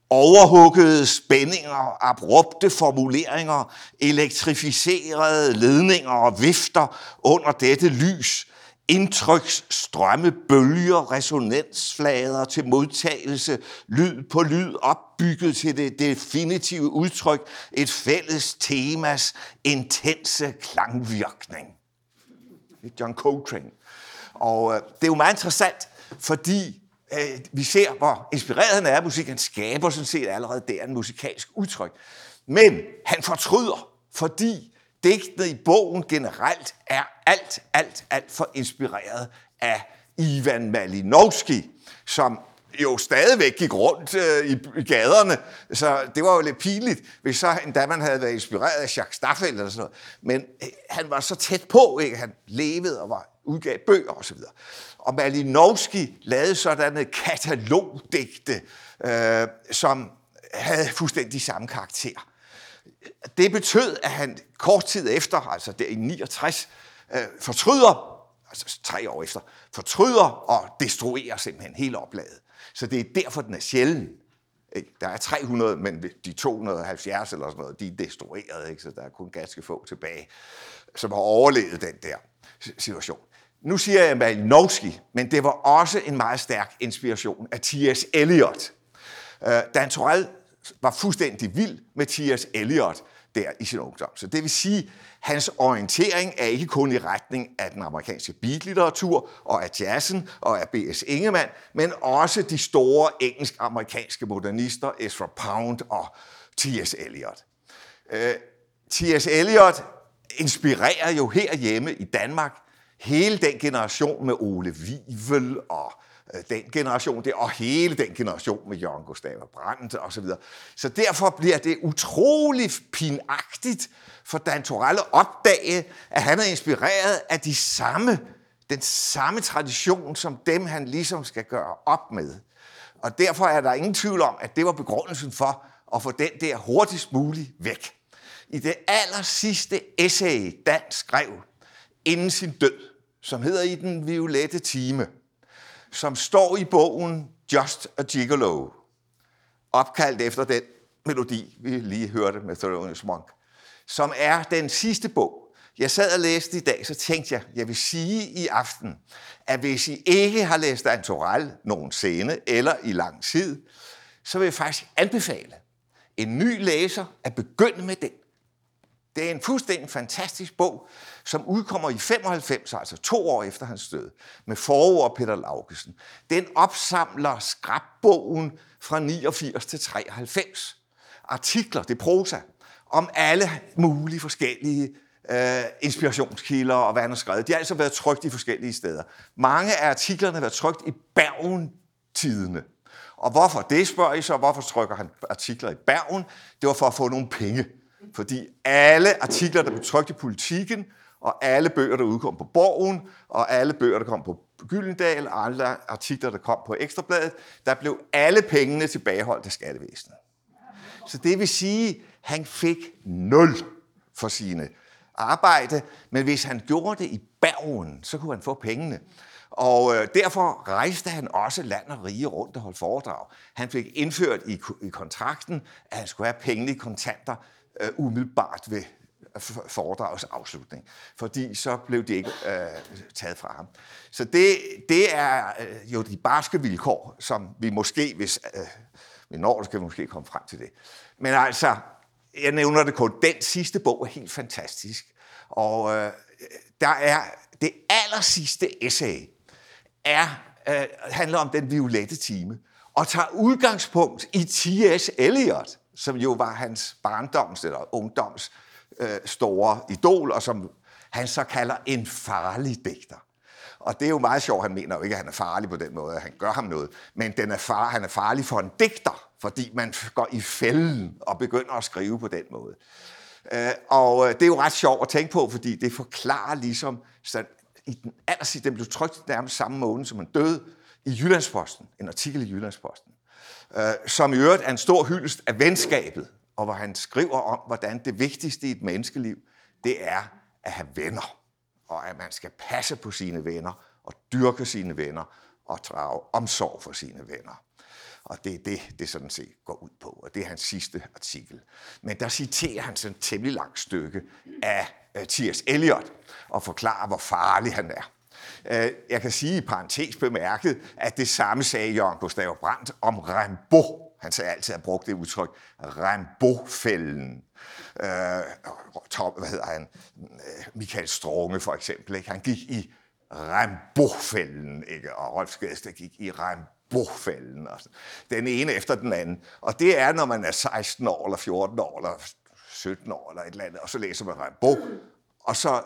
Speaker 2: overhuggede spændinger, abrupte formuleringer, elektrificerede ledninger og vifter under dette lys, indtryks, strømme, bølger, resonansflader til modtagelse, lyd på lyd opbygget til det definitive udtryk, et fælles temas intense klangvirkning. John Coltrane. Og øh, det er jo meget interessant, fordi øh, vi ser, hvor inspireret han er af musik. Han skaber sådan set allerede der en musikalsk udtryk. Men han fortryder, fordi digtene i bogen generelt er alt, alt, alt for inspireret af Ivan Malinowski, som jo stadigvæk gik rundt øh, i, i gaderne, så det var jo lidt pinligt, hvis så endda man havde været inspireret af Jacques Staffel eller sådan noget. Men øh, han var så tæt på, ikke? han levede og var udgav bøger osv. Og Malinowski lavede sådanne katalogdigte, øh, som havde fuldstændig samme karakter. Det betød, at han kort tid efter, altså der i 69, øh, fortryder, altså tre år efter, fortryder og destruerer simpelthen hele oplaget. Så det er derfor, den er sjælden. Ikke? Der er 300, men de 270 eller sådan noget, de er destrueret, ikke? så der er kun ganske få tilbage, som har overlevet den der situation. Nu siger jeg Malinowski, men det var også en meget stærk inspiration af T.S. Eliot. Øh, Dan Torell var fuldstændig vild med T.S. Eliot der i sin ungdom. Så det vil sige, hans orientering er ikke kun i retning af den amerikanske beatlitteratur og af jazzen og af B.S. Ingemann, men også de store engelsk-amerikanske modernister Ezra Pound og T.S. Eliot. Øh, T.S. Eliot inspirerer jo herhjemme i Danmark hele den generation med Ole Wivel og øh, den generation der, og hele den generation med Jørgen Gustav Brandt og så videre. Så derfor bliver det utrolig pinagtigt for Dan Torell at opdage, at han er inspireret af de samme, den samme tradition, som dem han ligesom skal gøre op med. Og derfor er der ingen tvivl om, at det var begrundelsen for at få den der hurtigst muligt væk. I det aller sidste essay, Dan skrev inden sin død, som hedder I den violette time, som står i bogen Just a Gigolo, opkaldt efter den melodi, vi lige hørte med Thelonious Monk, som er den sidste bog. Jeg sad og læste i dag, så tænkte jeg, jeg vil sige i aften, at hvis I ikke har læst Antoral nogensinde eller i lang tid, så vil jeg faktisk anbefale en ny læser at begynde med den. Det er en fuldstændig fantastisk bog, som udkommer i 95, altså to år efter hans død, med forord Peter Laugesen. Den opsamler skrabbogen fra 89 til 93. Artikler, det er prosa, om alle mulige forskellige øh, inspirationskilder og hvad han har skrevet. De har altså været trygt i forskellige steder. Mange af artiklerne har været trygt i Bergen-tidene. Og hvorfor det, spørger I så? Hvorfor trykker han artikler i Bergen? Det var for at få nogle penge. Fordi alle artikler, der blev trykt i politikken, og alle bøger, der udkom på Borgen, og alle bøger, der kom på Gyldendal, og alle artikler, der kom på Ekstrabladet, der blev alle pengene tilbageholdt af skattevæsenet. Så det vil sige, at han fik nul for sine arbejde, men hvis han gjorde det i Bergen, så kunne han få pengene. Og øh, derfor rejste han også land og rige rundt og holdt foredrag. Han fik indført i, i kontrakten, at han skulle have pengene i kontanter øh, umiddelbart ved øh, foredragets afslutning, fordi så blev det ikke øh, taget fra ham. Så det, det er øh, jo de barske vilkår, som vi måske, hvis øh, vi når, skal vi måske komme frem til det. Men altså, jeg nævner det kun. Den sidste bog er helt fantastisk. Og øh, der er det aller sidste essay, er, øh, handler om den violette time, og tager udgangspunkt i T.S. Eliot, som jo var hans barndoms eller ungdoms øh, store idol, og som han så kalder en farlig digter. Og det er jo meget sjovt, han mener jo ikke, at han er farlig på den måde, at han gør ham noget, men den er far, han er farlig for en digter, fordi man går i fælden og begynder at skrive på den måde. Øh, og øh, det er jo ret sjovt at tænke på, fordi det forklarer ligesom, så i den allersidste, den blev trykt nærmest samme måned, som han døde, i Jyllandsposten, en artikel i Jyllandsposten, øh, som i øvrigt er en stor hyldest af venskabet, og hvor han skriver om, hvordan det vigtigste i et menneskeliv, det er at have venner, og at man skal passe på sine venner, og dyrke sine venner, og drage omsorg for sine venner. Og det er det, det sådan set går ud på, og det er hans sidste artikel. Men der citerer han sådan et temmelig langt stykke af øh, T.S. Eliot, og forklarer, hvor farlig han er. Øh, jeg kan sige i parentes bemærket, at det samme sagde Jørgen Gustav Brandt om Rimbaud. Han sagde altid, at brugt det udtryk, Rimbaud-fælden. Øh, Tom, hvad hedder han? Øh, Michael Strunge for eksempel. Ikke? Han gik i Rimbaud-fælden, ikke? og Rolf Skedsted gik i Rimbaud bofælden. Og den ene efter den anden. Og det er, når man er 16 år, eller 14 år, eller 17 år, eller et eller andet, og så læser man Rimbaud, og så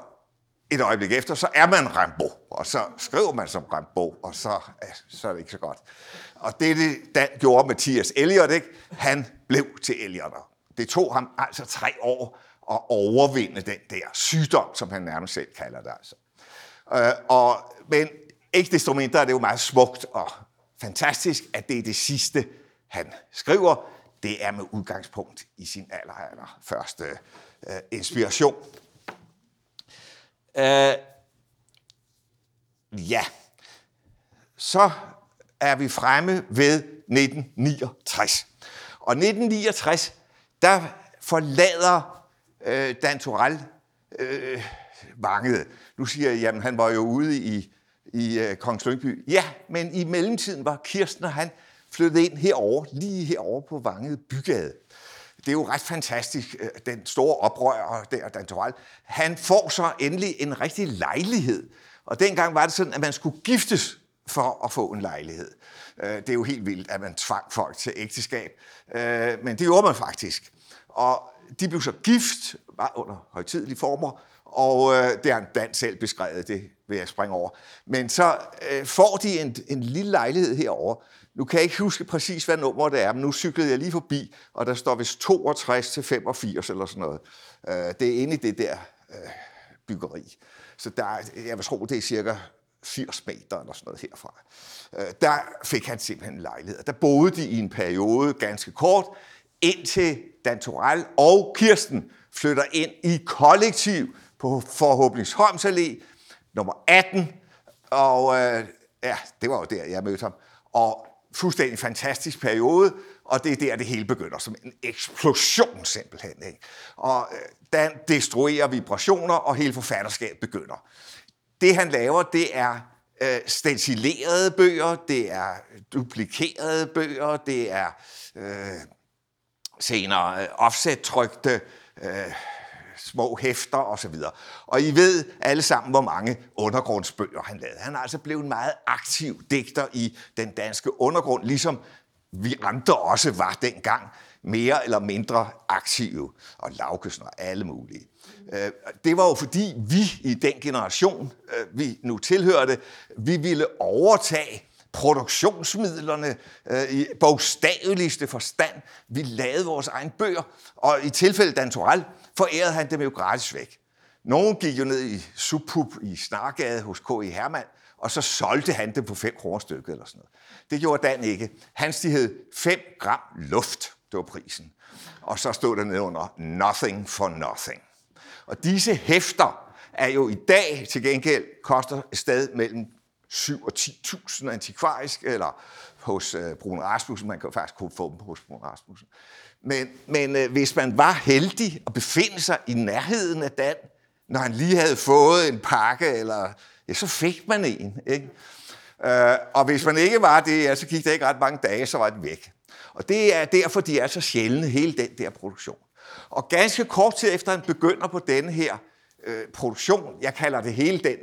Speaker 2: et øjeblik efter, så er man Rambo, og så skriver man som Rambo, og så, så er det ikke så godt. Og det, det Dan gjorde Mathias Elliot, ikke? han blev til Elliot. Det tog ham altså tre år at overvinde den der sygdom, som han nærmest selv kalder det. Altså. Øh, og, men ikke desto mindre er det jo meget smukt og fantastisk, at det er det sidste, han skriver. Det er med udgangspunkt i sin aller, aller første øh, inspiration. Øh, ja, så er vi fremme ved 1969. Og 1969, der forlader øh, Dan Torell øh, vanget. Nu siger jeg, at han var jo ude i i øh, Kongens Lyngby. Ja, men i mellemtiden var Kirsten og han flyttet ind herover, lige herover på Vanget Bygade. Det er jo ret fantastisk, øh, den store oprører der, Dan Torell. Han får så endelig en rigtig lejlighed. Og dengang var det sådan, at man skulle giftes for at få en lejlighed. Øh, det er jo helt vildt, at man tvang folk til ægteskab. Øh, men det gjorde man faktisk. Og de blev så gift, var under højtidelige former, og det har Dan selv beskrevet, det vil jeg springe over. Men så øh, får de en, en lille lejlighed herover. Nu kan jeg ikke huske præcis, hvad nummer det er, men nu cyklede jeg lige forbi, og der står vist 62 til 85 eller sådan noget. Øh, det er inde i det der øh, byggeri. Så der, jeg vil tro, det er cirka 80 meter eller sådan noget herfra. Øh, der fik han simpelthen en lejlighed. Der boede de i en periode ganske kort, indtil Dan Torell og Kirsten flytter ind i kollektiv på Forhåbningsholms Allé, nummer 18, og øh, ja, det var jo der, jeg mødte ham. Og fuldstændig fantastisk periode, og det er der, det hele begynder, som en eksplosion simpelthen. Ikke? Og øh, den destruerer vibrationer, og hele forfatterskabet begynder. Det han laver, det er øh, stencilerede bøger, det er øh, duplikerede bøger, det er øh, senere øh, offset-trykte øh, små hæfter osv. Og I ved alle sammen, hvor mange undergrundsbøger han lavede. Han er altså blevet en meget aktiv digter i den danske undergrund, ligesom vi andre også var dengang mere eller mindre aktive, og Laukesen og alle mulige. Øh, det var jo fordi vi i den generation, øh, vi nu tilhørte, vi ville overtage produktionsmidlerne øh, i bogstaveligste forstand. Vi lavede vores egen bøger, og i tilfældet Dan Torell forærede han dem jo gratis væk. Nogen gik jo ned i Subpub i Snargade hos K.I. Hermann, og så solgte han dem på 5 kroner stykket eller sådan noget. Det gjorde Dan ikke. Han hed 5 gram luft, det var prisen. Og så stod der nede under nothing for nothing. Og disse hæfter er jo i dag til gengæld koster et sted mellem 7 og 10.000 antikvarisk, eller hos øh, Brun Rasmussen. Man kan faktisk kunne få dem hos Brun Rasmussen. Men, men øh, hvis man var heldig at befinde sig i nærheden af Dan, når han lige havde fået en pakke, eller, ja, så fik man en. Ikke? Øh, og hvis man ikke var det, ja, så gik det ikke ret mange dage, så var det væk. Og det er derfor, de er så sjældne, hele den der produktion. Og ganske kort tid efter han begynder på denne her øh, produktion, jeg kalder det hele den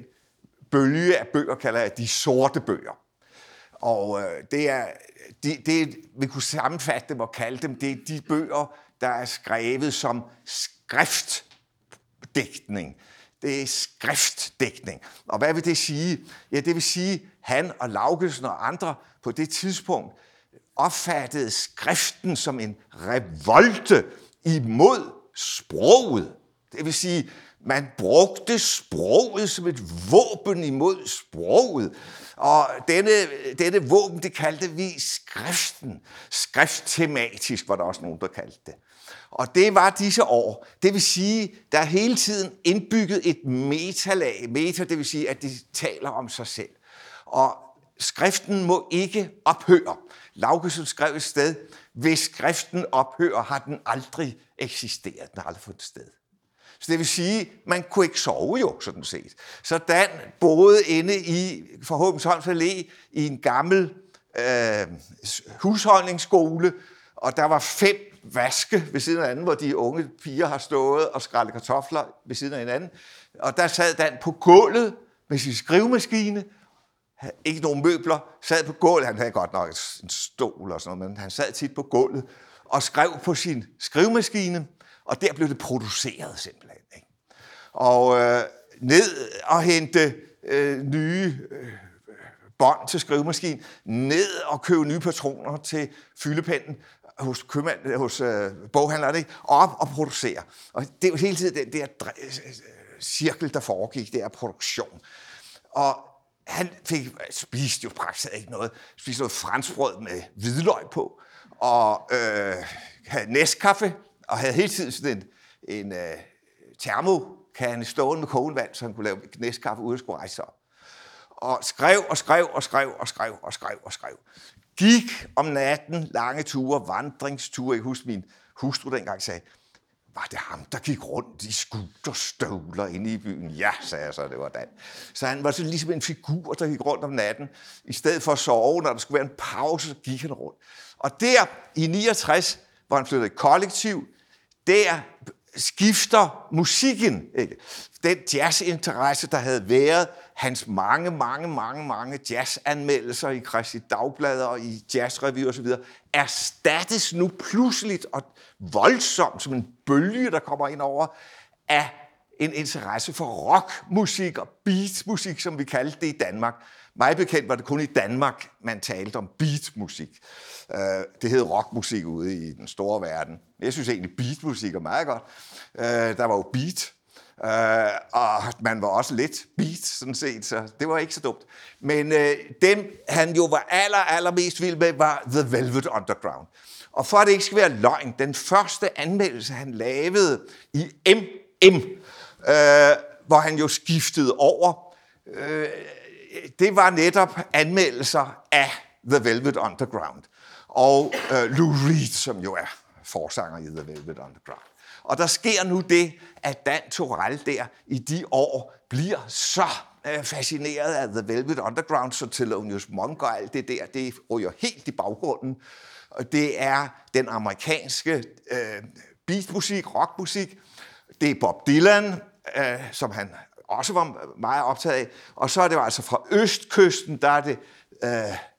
Speaker 2: bølge af bøger, kalder jeg de sorte bøger. Og øh, det er, det, det, vi kunne sammenfatte dem og kalde dem, det er de bøger, der er skrevet som skriftdækning. Det er skriftdækning. Og hvad vil det sige? Ja, det vil sige, han og Laugesen og andre på det tidspunkt opfattede skriften som en revolte imod sproget. Det vil sige, man brugte sproget som et våben imod sproget. Og denne, denne våben, det kaldte vi skriften. Skrifttematisk var der også nogen, der kaldte det. Og det var disse år. Det vil sige, der er hele tiden indbygget et metalag. Meta, det vil sige, at de taler om sig selv. Og skriften må ikke ophøre. Laugesen skrev et sted, hvis skriften ophører, har den aldrig eksisteret. Den har aldrig fundet sted. Så det vil sige, man kunne ikke sove jo, sådan set. Så Dan boede inde i forhåbentlig Allé i en gammel øh, husholdningsskole, og der var fem vaske ved siden af anden, hvor de unge piger har stået og skrællet kartofler ved siden af hinanden. Og der sad Dan på gulvet med sin skrivemaskine, ikke nogen møbler, sad på gulvet, han havde godt nok en stol og sådan noget, men han sad tit på gulvet og skrev på sin skrivemaskine, og der blev det produceret simpelthen. Og øh, ned og hente øh, nye øh, bånd til skrivemaskinen, ned og købe nye patroner til fyldepennen hos, købmand, øh, hos øh, boghandleren, ikke? op og producere. Og det er jo hele tiden den der øh, cirkel, der foregik, det er produktion. Og han fik, spiste jo praktisk ikke noget. Spiste noget franskbrød med hvidløg på, og øh, havde næstkaffe, og havde hele tiden sådan en, en øh, termokande stående med kogevand, vand, så han kunne lave næstkaffe uden at skulle rejse op. Og skrev og skrev og skrev og skrev og skrev og skrev. Gik om natten lange ture, vandringsture. Jeg husker min hustru dengang sagde, var det ham, der gik rundt i skuterstøvler inde i byen? Ja, sagde jeg så, det var Dan. Så han var så ligesom en figur, der gik rundt om natten. I stedet for at sove, når der skulle være en pause, så gik han rundt. Og der i 69, hvor han flyttede kollektiv, der skifter musikken. Ikke? Den jazzinteresse, der havde været, hans mange, mange, mange, mange jazzanmeldelser i Christi Dagblad og i jazzrevy osv., erstattes nu pludseligt og voldsomt som en bølge, der kommer ind over, af en interesse for rockmusik og beatmusik, som vi kaldte det i Danmark. Mig bekendt var det kun i Danmark, man talte om beatmusik. Øh, det hed rockmusik ude i den store verden. Jeg synes egentlig, beatmusik er meget godt. Øh, der var jo beat, øh, og man var også lidt beat, sådan set, så det var ikke så dumt. Men øh, dem, han jo var aller, allermest vild med, var The Velvet Underground. Og for at det ikke skal være løgn, den første anmeldelse, han lavede i MM, øh, hvor han jo skiftede over, øh, det var netop anmeldelser af The Velvet Underground og øh, Lou Reed, som jo er forsanger i The Velvet Underground. Og der sker nu det, at Dan Torell der i de år bliver så øh, fascineret af The Velvet Underground, så Thelonious Monk og alt det der, det ryger helt i baggrunden. Og det er den amerikanske øh, beatmusik, rockmusik. Det er Bob Dylan, øh, som han også var meget optaget af. Og så er det altså fra østkysten, der er det uh,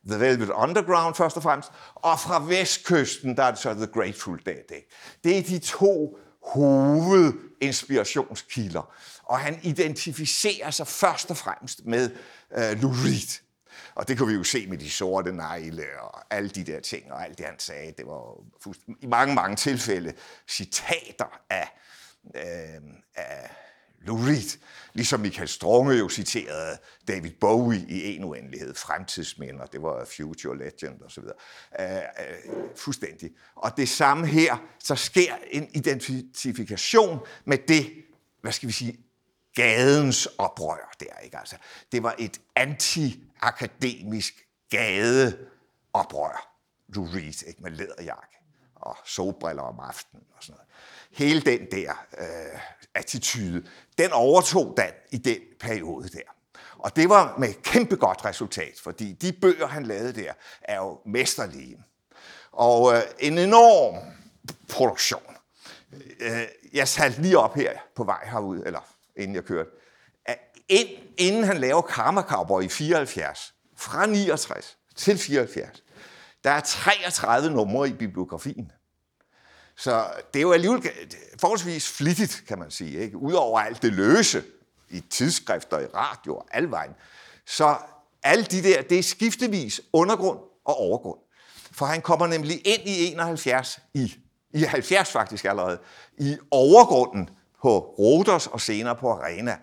Speaker 2: The Velvet Underground først og fremmest, og fra vestkysten, der er det så The Grateful Dead. Ikke? Det er de to hovedinspirationskilder. Og han identificerer sig først og fremmest med uh, Lou Reed. Og det kunne vi jo se med de sorte negle og alle de der ting, og alt det, han sagde. Det var i mange, mange tilfælde citater af, øh, af Lou Reed, ligesom Michael Strunge jo citerede David Bowie i en uendelighed, fremtidsminder, det var Future Legend osv. Uh, uh, fuldstændig. Og det samme her, så sker en identifikation med det, hvad skal vi sige, gadens oprør der. Ikke? Altså, det var et anti-akademisk gadeoprør. Lou Reed, ikke? med læderjakke og solbriller om aftenen og sådan noget. Hele den der øh, attitude, den overtog Dan i den periode der. Og det var med kæmpe godt resultat, fordi de bøger, han lavede der, er jo mesterlige. Og øh, en enorm produktion. øh, jeg satte lige op her på vej herud, eller inden jeg kørte, at ind, inden han laver Karma Cowboy i 74, fra 69 til 74, der er 33 numre i bibliografien. Så det er jo alligevel forholdsvis flittigt, kan man sige. Ikke? Udover alt det løse i tidsskrifter, i radio og alvejen. Så alle de der, det er skiftevis undergrund og overgrund. For han kommer nemlig ind i 71, i, i 70 faktisk allerede, i overgrunden på Rodos og senere på Arena.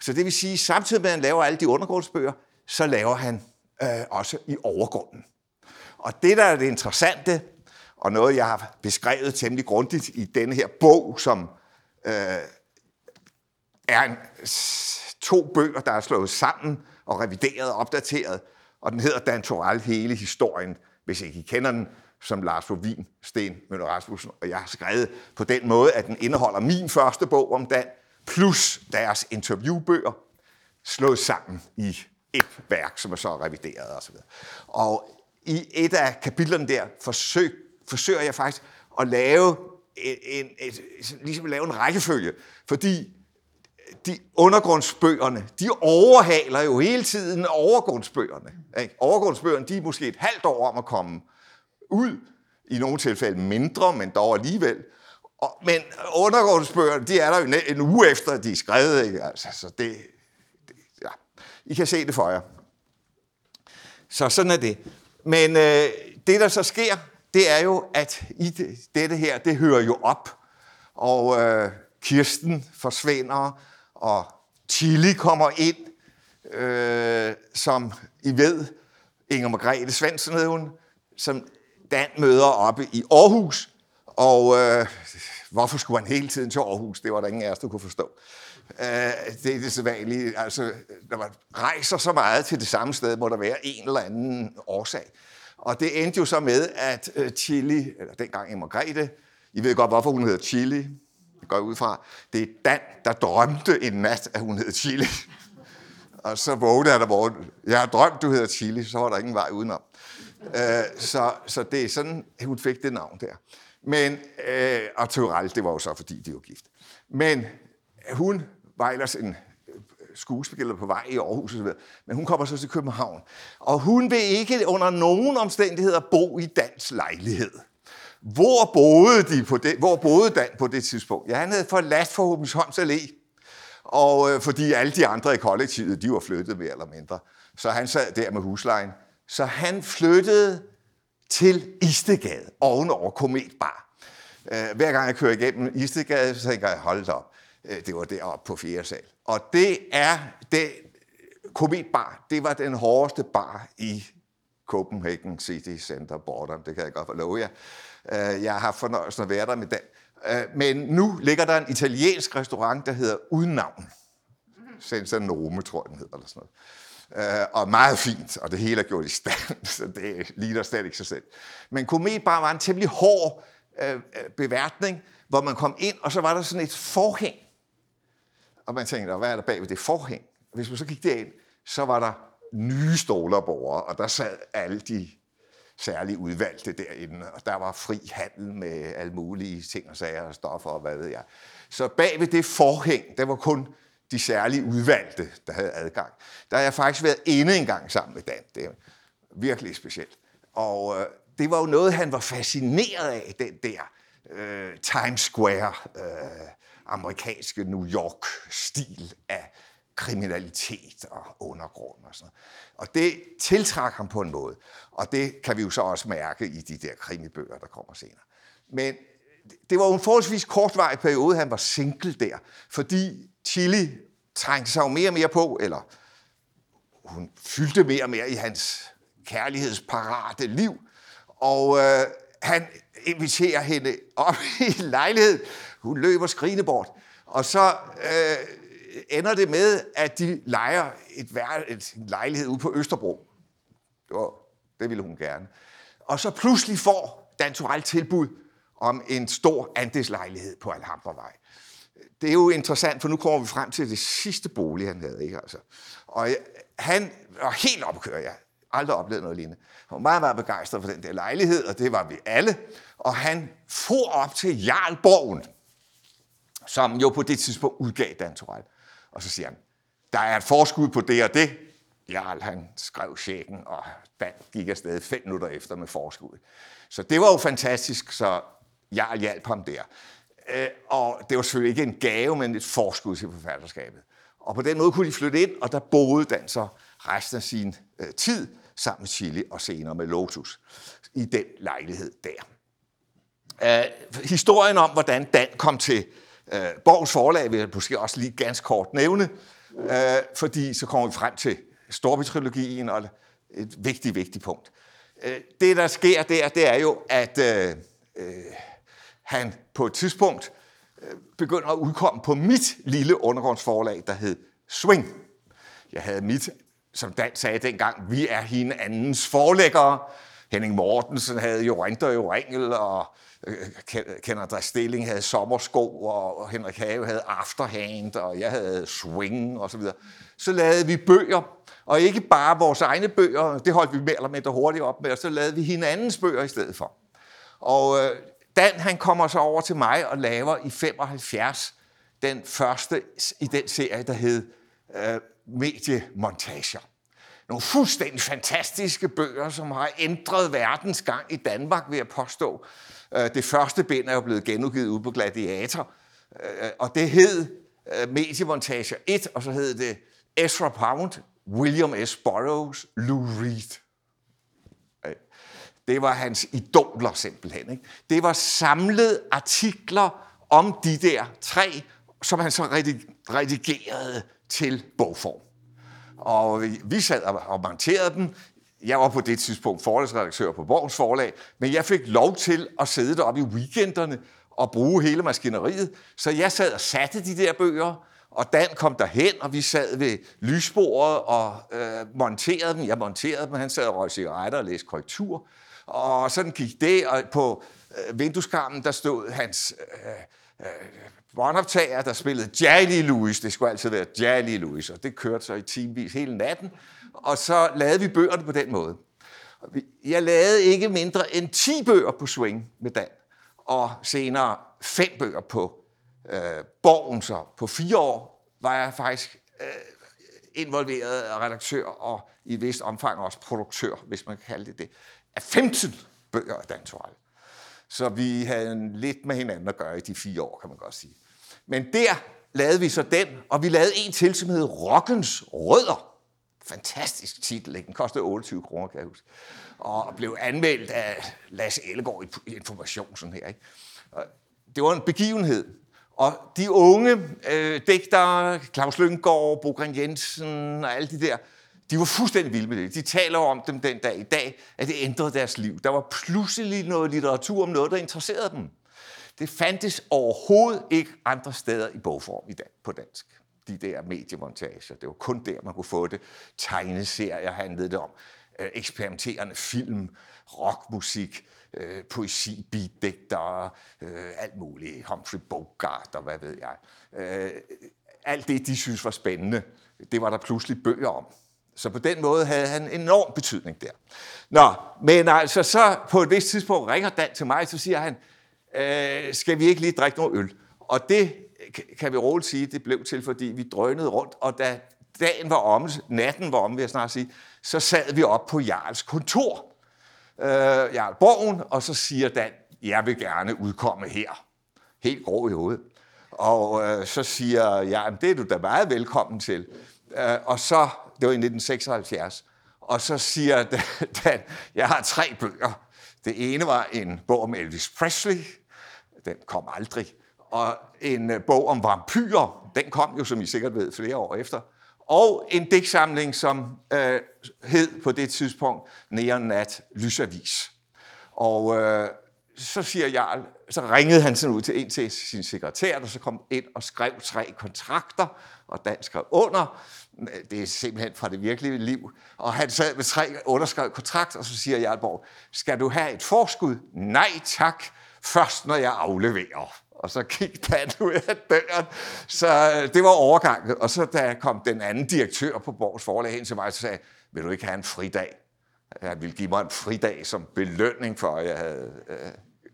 Speaker 2: Så det vil sige, samtidig med at han laver alle de undergrundsbøger, så laver han øh, også i overgrunden. Og det, der er det interessante, og noget, jeg har beskrevet temmelig grundigt i denne her bog, som øh, er en, to bøger, der er slået sammen og revideret og opdateret, og den hedder Dan Toral hele historien, hvis ikke I kender den, som Lars Lovin, Sten Møller Rasmussen, og jeg har skrevet på den måde, at den indeholder min første bog om Dan, plus deres interviewbøger, slået sammen i et værk, som er så revideret osv. Og i et af kapitlerne der forsøgte forsøger jeg faktisk at lave en, en, et, ligesom at lave en rækkefølge, fordi de undergrundsbøgerne, de overhaler jo hele tiden overgrundsbøgerne. Ikke? Overgrundsbøgerne, de er måske et halvt år om at komme ud, i nogle tilfælde mindre, men dog alligevel. Og, men undergrundsbøgerne, de er der jo en uge efter, de er skrevet. Ikke? Altså, så det, det, ja. I kan se det for jer. Så sådan er det. Men øh, det, der så sker, det er jo, at i det, dette her, det hører jo op. Og øh, Kirsten forsvinder, og Tilly kommer ind, øh, som I ved, Inger Margrethe Svendsen hed hun, som Dan møder oppe i Aarhus, og øh, hvorfor skulle han hele tiden til Aarhus? Det var der ingen af os, der kunne forstå. Øh, det er det sædvanlige. Altså, når man rejser så meget til det samme sted, må der være en eller anden årsag. Og det endte jo så med, at øh, Chili, eller dengang Emma I ved godt, hvorfor hun hedder Chili, går ud fra. Det er Dan, der drømte en nat, at hun hed Chili. Og så vågnede jeg der morgen. Jeg har drømt, du hedder Chili, så var der ingen vej udenom. Øh, så, så det er sådan, hun fik det navn der. Men, øh, og Tyrell, det var jo så, fordi de var gift. Men hun var ellers en skuespiller på vej i Aarhus osv. Men hun kommer så til København. Og hun vil ikke under nogen omstændigheder bo i dansk lejlighed. Hvor boede, de på det, hvor boede Dan på det tidspunkt? Ja, han havde forladt for Håbensholms Allé, og øh, fordi alle de andre i kollektivet, de var flyttet mere eller mindre. Så han sad der med huslejen. Så han flyttede til Istegade, ovenover Kometbar. Øh, hver gang jeg kører igennem Istegade, så tænker jeg, hold op, Øh, det var deroppe på fjerde sal. Og det er, det, Kometbar, det var den hårdeste bar i Copenhagen City Center Border, det kan jeg godt love jer. Øh, jeg har haft fornøjelsen at være der med den. Øh, men nu ligger der en italiensk restaurant, der hedder Uden Navn. Senza Nome, tror jeg, den hedder, eller sådan noget. Øh, og meget fint, og det hele er gjort i stand, så det ligner slet ikke sig selv. Men Komet bare var en temmelig hård beværtning, hvor man kom ind, og så var der sådan et forhæng. Og man tænkte, hvad er der bag ved det forhæng? Hvis man så gik derind, så var der nye stålerborgere, og der sad alle de særligt udvalgte derinde, og der var fri handel med alle mulige ting og sager og stoffer og hvad ved jeg. Så bag ved det forhæng, der var kun de særligt udvalgte, der havde adgang. Der har jeg faktisk været inde en gang sammen med Dan. Det er virkelig specielt. Og øh, det var jo noget, han var fascineret af, den der øh, Times Square, øh, amerikanske New York-stil af kriminalitet og undergrund og sådan Og det tiltrak ham på en måde, og det kan vi jo så også mærke i de der krimibøger, der kommer senere. Men det var jo en forholdsvis kortvarig periode, han var single der, fordi Chili trængte sig jo mere og mere på, eller hun fyldte mere og mere i hans kærlighedsparate liv, og øh, han inviterer hende op i lejlighed. Hun løber skrigende bort. Og så øh, ender det med, at de leger et, et, en lejlighed ude på Østerbro. Det, var, det ville hun gerne. Og så pludselig får Dan Torell tilbud om en stor andelslejlighed på Alhambravej. Det er jo interessant, for nu kommer vi frem til det sidste bolig, han havde. Ikke? Altså. Og øh, han var helt opkørt, jeg aldrig oplevet noget lignende. Han var meget, meget begejstret for den der lejlighed, og det var vi alle. Og han for op til Jarlborgen, som jo på det tidspunkt udgav Dan Torell. Og så siger han, der er et forskud på det og det. Jarl, han skrev checken, og Dan gik afsted fem minutter efter med forskud. Så det var jo fantastisk, så Jarl hjalp ham der. Øh, og det var selvfølgelig ikke en gave, men et forskud til forfatterskabet. Og på den måde kunne de flytte ind, og der boede Dan så resten af sin øh, tid sammen med Chili og senere med Lotus i den lejlighed der. Uh, historien om, hvordan Dan kom til Øh, Borgs forlag, vil jeg måske også lige ganske kort nævne, øh, fordi så kommer vi frem til Storby-trilogien og et vigtigt, vigtigt punkt. Øh, det, der sker der, det er jo, at øh, øh, han på et tidspunkt øh, begynder at udkomme på mit lille undergrundsforlag, der hed Swing. Jeg havde mit, som Dan sagde dengang, vi er hinandens forlæggere. Henning Mortensen havde jo Rinter jo Ringel, og øh, Kenneth Stilling havde sommersko, og Henrik Have havde Afterhand, og jeg havde Swing og så videre. Så lavede vi bøger, og ikke bare vores egne bøger, det holdt vi mere eller mindre hurtigt op med, og så lavede vi hinandens bøger i stedet for. Og øh, Dan, han kommer så over til mig og laver i 75 den første i den serie, der hed øh, Mediemontager. Nogle fuldstændig fantastiske bøger, som har ændret verdens gang i Danmark, vil jeg påstå. Øh, det første bind er jo blevet genudgivet ude på Gladiator, øh, og det hed øh, Mediemontage 1, og så hed det Ezra Pound, William S. Burroughs, Lou Reed. Det var hans idoler simpelthen. Ikke? Det var samlede artikler om de der tre, som han så redigerede til bogform. Og vi sad og monterede dem. Jeg var på det tidspunkt forlagsredaktør på Borgens Forlag, men jeg fik lov til at sidde deroppe i weekenderne og bruge hele maskineriet. Så jeg sad og satte de der bøger, og Dan kom derhen, og vi sad ved lysbordet og øh, monterede dem. Jeg monterede dem, han sad og røg cigaretter og læste korrektur. Og sådan gik det, og på øh, vindueskarmen, der stod hans øh, øh, båndoptager, der spillede Jolly Louis. Det skulle altid være Jolly Louis, og det kørte så i timevis hele natten. Og så lavede vi bøgerne på den måde. Jeg lavede ikke mindre end 10 bøger på Swing med Dan, og senere fem bøger på øh, Borgen. Så på fire år var jeg faktisk øh, involveret redaktør og i et vist omfang også produktør, hvis man kan kalde det det, af 15 bøger af Dan Torell. Så vi havde en lidt med hinanden at gøre i de fire år, kan man godt sige. Men der lavede vi så den, og vi lavede en til, som hed Rockens Rødder. Fantastisk titel, ikke? Den kostede 28 kroner, kan jeg huske. Og blev anmeldt af Lasse Ellegaard i Information, sådan her. Ikke? Og det var en begivenhed. Og de unge øh, digtere, Claus Lynggaard, Bogren Jensen og alle de der, de var fuldstændig vilde med det. De taler om dem den dag i dag, at det ændrede deres liv. Der var pludselig noget litteratur om noget, der interesserede dem. Det fandtes overhovedet ikke andre steder i bogform i dag på dansk. De der mediemontager. Det var kun der, man kunne få det. Tegneserier handlede det om. Øh, eksperimenterende film, rockmusik, øh, poesi, beatdigtere, øh, alt muligt. Humphrey Bogart og hvad ved jeg. Øh, alt det, de synes var spændende, det var der pludselig bøger om. Så på den måde havde han en enorm betydning der. Nå, men altså så på et vist tidspunkt ringer Dan til mig, så siger han, øh, skal vi ikke lige drikke noget øl? Og det kan vi roligt sige, det blev til, fordi vi drønede rundt, og da dagen var omme, natten var omme, vil jeg snart sige, så sad vi op på Jarls kontor, øh, Jarl Borgen, og så siger Dan, jeg vil gerne udkomme her. Helt grå i hovedet. Og øh, så siger jeg, det er du da meget velkommen til. Øh, og så, det var i 1976, og så siger Dan, jeg har tre bøger. Det ene var en bog om Elvis Presley, den kom aldrig. Og en øh, bog om vampyrer, den kom jo, som I sikkert ved, flere år efter. Og en digtsamling, som øh, hed på det tidspunkt Neon Nat Lysavis. Og øh, så siger Jarl, så ringede han sådan ud til en til sin sekretær, der så kom ind og skrev tre kontrakter, og Dan skrev under. Det er simpelthen fra det virkelige liv. Og han sad med tre underskrevet kontrakt, og så siger Jarlborg, skal du have et forskud? Nej tak, først når jeg afleverer. Og så gik Dan ud af døren. Så øh, det var overgangen. Og så da kom den anden direktør på Borgs forlag hen til mig, og sagde, vil du ikke have en fridag? Han ville give mig en fridag som belønning for, at jeg havde øh,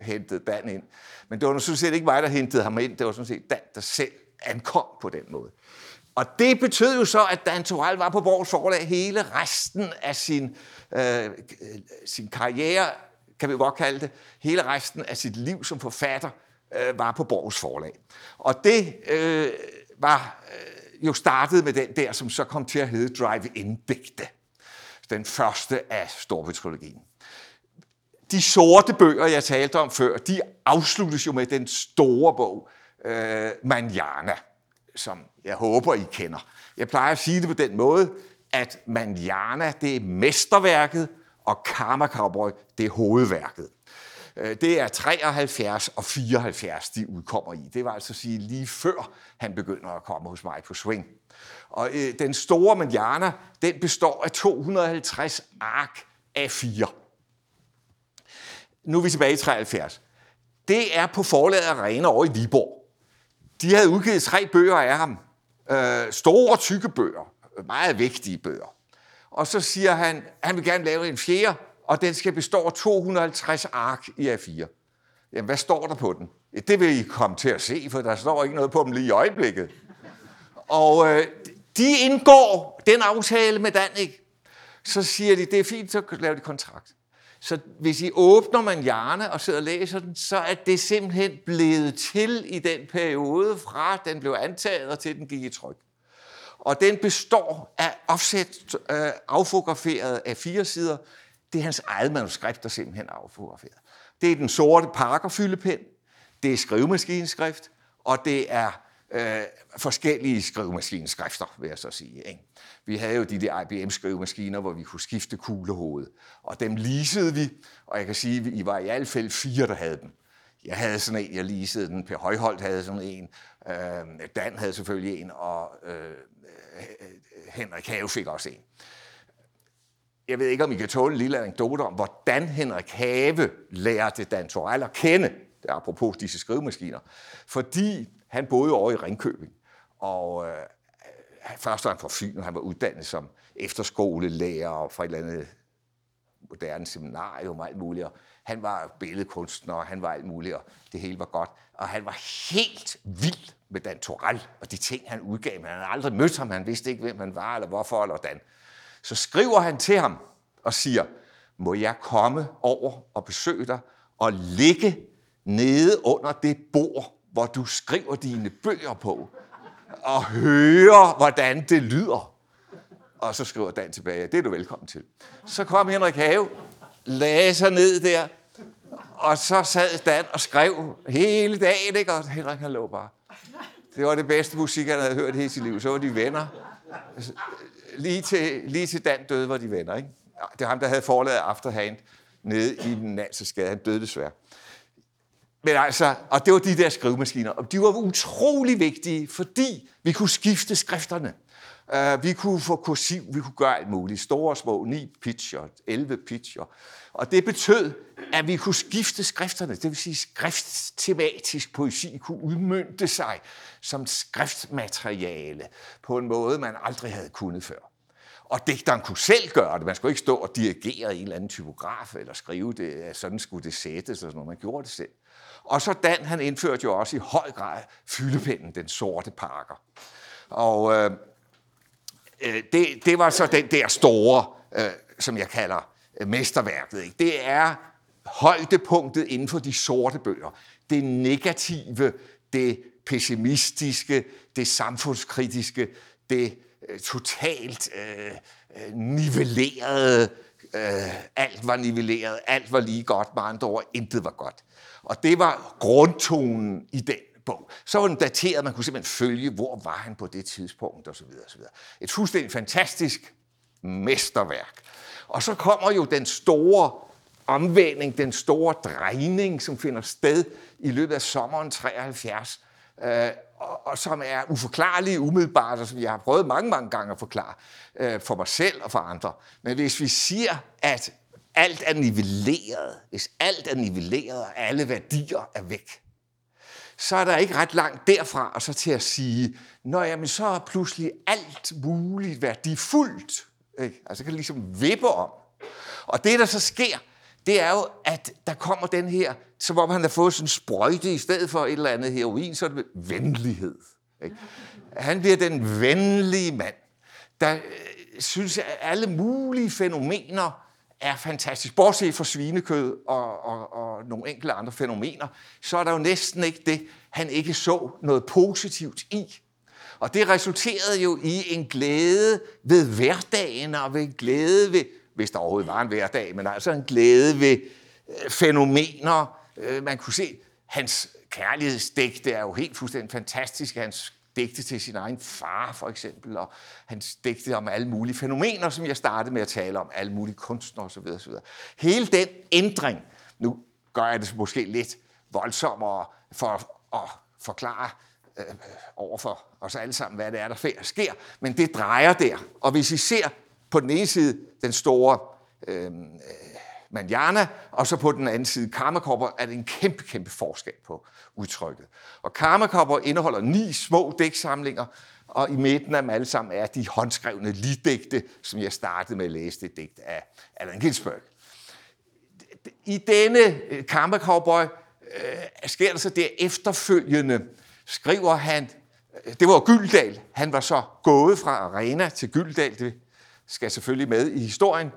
Speaker 2: hentet Dan ind. Men det var sådan set ikke mig, der hentede ham ind. Det var sådan set Dan, der selv ankom på den måde. Og det betød jo så, at Dan Torell var på Borgs Forlag hele resten af sin, øh, øh, sin karriere, kan vi godt kalde det, hele resten af sit liv som forfatter, øh, var på Borgs Forlag. Og det øh, var øh, jo startet med den der, som så kom til at hedde Drive-In-digte. Den første af Storbytrilogien. De sorte bøger, jeg talte om før, de afsluttes jo med den store bog, øh, Manjana som jeg håber, I kender. Jeg plejer at sige det på den måde, at Manjana, det er mesterværket, og Karma Cowboy, det er hovedværket. Øh, det er 73 og 74, de udkommer i. Det var altså at sige lige før han begynder at komme hos mig på swing. Og øh, den store Manjana, den består af 250 ark af 4. Nu er vi tilbage i 73. Det er på forlaget Arena over i Viborg. De havde udgivet tre bøger af ham. Øh, store, tykke bøger. Meget vigtige bøger. Og så siger han, at han vil gerne lave en fjerde, og den skal bestå af 250 ark i A4. Jamen, hvad står der på den? Det vil I komme til at se, for der står ikke noget på dem lige i øjeblikket. Og øh, de indgår den aftale med Danik. Så siger de, det er fint, så laver de kontrakt. Så hvis I åbner man hjerne og sidder og læser den, så er det simpelthen blevet til i den periode, fra den blev antaget og til den gik i tryk. Og den består af offset øh, affotograferet af fire sider. Det er hans eget manuskript, der simpelthen er affotograferet. Det er den sorte parkerfyldepen, det er skrivemaskineskrift, og det er øh, forskellige skrivemaskineskrifter, vil jeg så sige. Ikke? Vi havde jo de der IBM-skrivemaskiner, hvor vi kunne skifte kuglehoved, og dem leasede vi, og jeg kan sige, at I var i hvert fald fire, der havde dem. Jeg havde sådan en, jeg leasede den, Per Højholdt havde sådan en, øh, Dan havde selvfølgelig en, og øh, Henrik Have fik også en. Jeg ved ikke, om I kan tåle en lille anekdote om, hvordan Henrik Have lærte Dan Torell at kende, det er apropos disse skrivemaskiner, fordi han boede over i Ringkøbing, og øh, først var han fra Fyn, og han var uddannet som efterskolelærer og fra et eller andet moderne seminarium og alt muligt. Og han var billedkunstner, og han var alt muligt, og det hele var godt. Og han var helt vild med Dan Torell og de ting, han udgav. Men han havde aldrig mødt ham, han vidste ikke, hvem han var, eller hvorfor, eller hvordan. Så skriver han til ham og siger, må jeg komme over og besøge dig og ligge nede under det bord, hvor du skriver dine bøger på, og høre, hvordan det lyder. Og så skriver Dan tilbage, det er du velkommen til. Så kom Henrik Have, lagde sig ned der, og så sad Dan og skrev hele dagen, ikke? og Henrik han lå bare. Det var det bedste musik, han havde hørt hele sit liv. Så var de venner. Lige til, lige til Dan døde var de venner. Ikke? Det var ham, der havde forladet Afterhand nede i den skade. Han døde desværre. Men altså, og det var de der skrivemaskiner, og de var utrolig vigtige, fordi vi kunne skifte skrifterne. Uh, vi kunne få kursiv, vi kunne gøre alt muligt. Store og små, ni pitcher, 11 pitcher. Og det betød, at vi kunne skifte skrifterne. Det vil sige, skrifttematisk poesi kunne udmyndte sig som skriftmateriale på en måde, man aldrig havde kunnet før. Og digteren kunne selv gøre det. Man skulle ikke stå og dirigere en eller anden typograf eller skrive det, at sådan skulle det sættes, og sådan noget. Man gjorde det selv. Og så Dan, han indførte jo også i høj grad fyldepinden, den sorte parker. Og øh, øh, det, det var så den der store, øh, som jeg kalder øh, mesterværket. Ikke? Det er højdepunktet inden for de sorte bøger. Det negative, det pessimistiske, det samfundskritiske, det øh, totalt øh, øh nivellerede, øh, alt var nivelleret, alt var lige godt, med andre ord, intet var godt. Og det var grundtonen i den bog. Så var den dateret, man kunne simpelthen følge, hvor var han på det tidspunkt osv. osv. Et fuldstændig fantastisk mesterværk. Og så kommer jo den store omvending, den store drejning, som finder sted i løbet af sommeren 73, øh, og, og som er uforklarlig umiddelbart, og som jeg har prøvet mange, mange gange at forklare øh, for mig selv og for andre. Men hvis vi siger, at alt er nivelleret, hvis alt er nivelleret, og alle værdier er væk, så er der ikke ret langt derfra, og så til at sige, nå jamen, så er pludselig alt muligt værdifuldt. Ikke? Altså kan det ligesom vippe om. Og det, der så sker, det er jo, at der kommer den her, som om han har fået sådan en sprøjte i stedet for et eller andet heroin, så er det venlighed. Ikke? Han bliver den venlige mand, der øh, synes, at alle mulige fænomener er fantastisk. Bortset fra svinekød og, og, og nogle enkelte andre fænomener, så er der jo næsten ikke det, han ikke så noget positivt i. Og det resulterede jo i en glæde ved hverdagen og ved en glæde ved, hvis der overhovedet var en hverdag, men altså en glæde ved øh, fænomener. Øh, man kunne se, hans kærlighedsdigte er jo helt fuldstændig fantastisk. Hans digte til sin egen far, for eksempel, og hans digte om alle mulige fænomener, som jeg startede med at tale om, alle mulige kunstnere osv. osv. Hele den ændring, nu gør jeg det måske lidt voldsommere for at forklare øh, over for os alle sammen, hvad det er, der sker, men det drejer der. Og hvis I ser på den ene side den store øh, manjana, og så på den anden side karmakopper, er det en kæmpe, kæmpe forskel på udtrykket. Og karmakopper indeholder ni små dæksamlinger, og i midten af dem alle sammen er de håndskrevne liddigte, som jeg startede med at læse det digt af Allan Ginsberg. I denne øh, Karma Cowboy øh, sker der så det efterfølgende, skriver han, øh, det var Gyldal, han var så gået fra Arena til Gyldal, det skal selvfølgelig med i historien,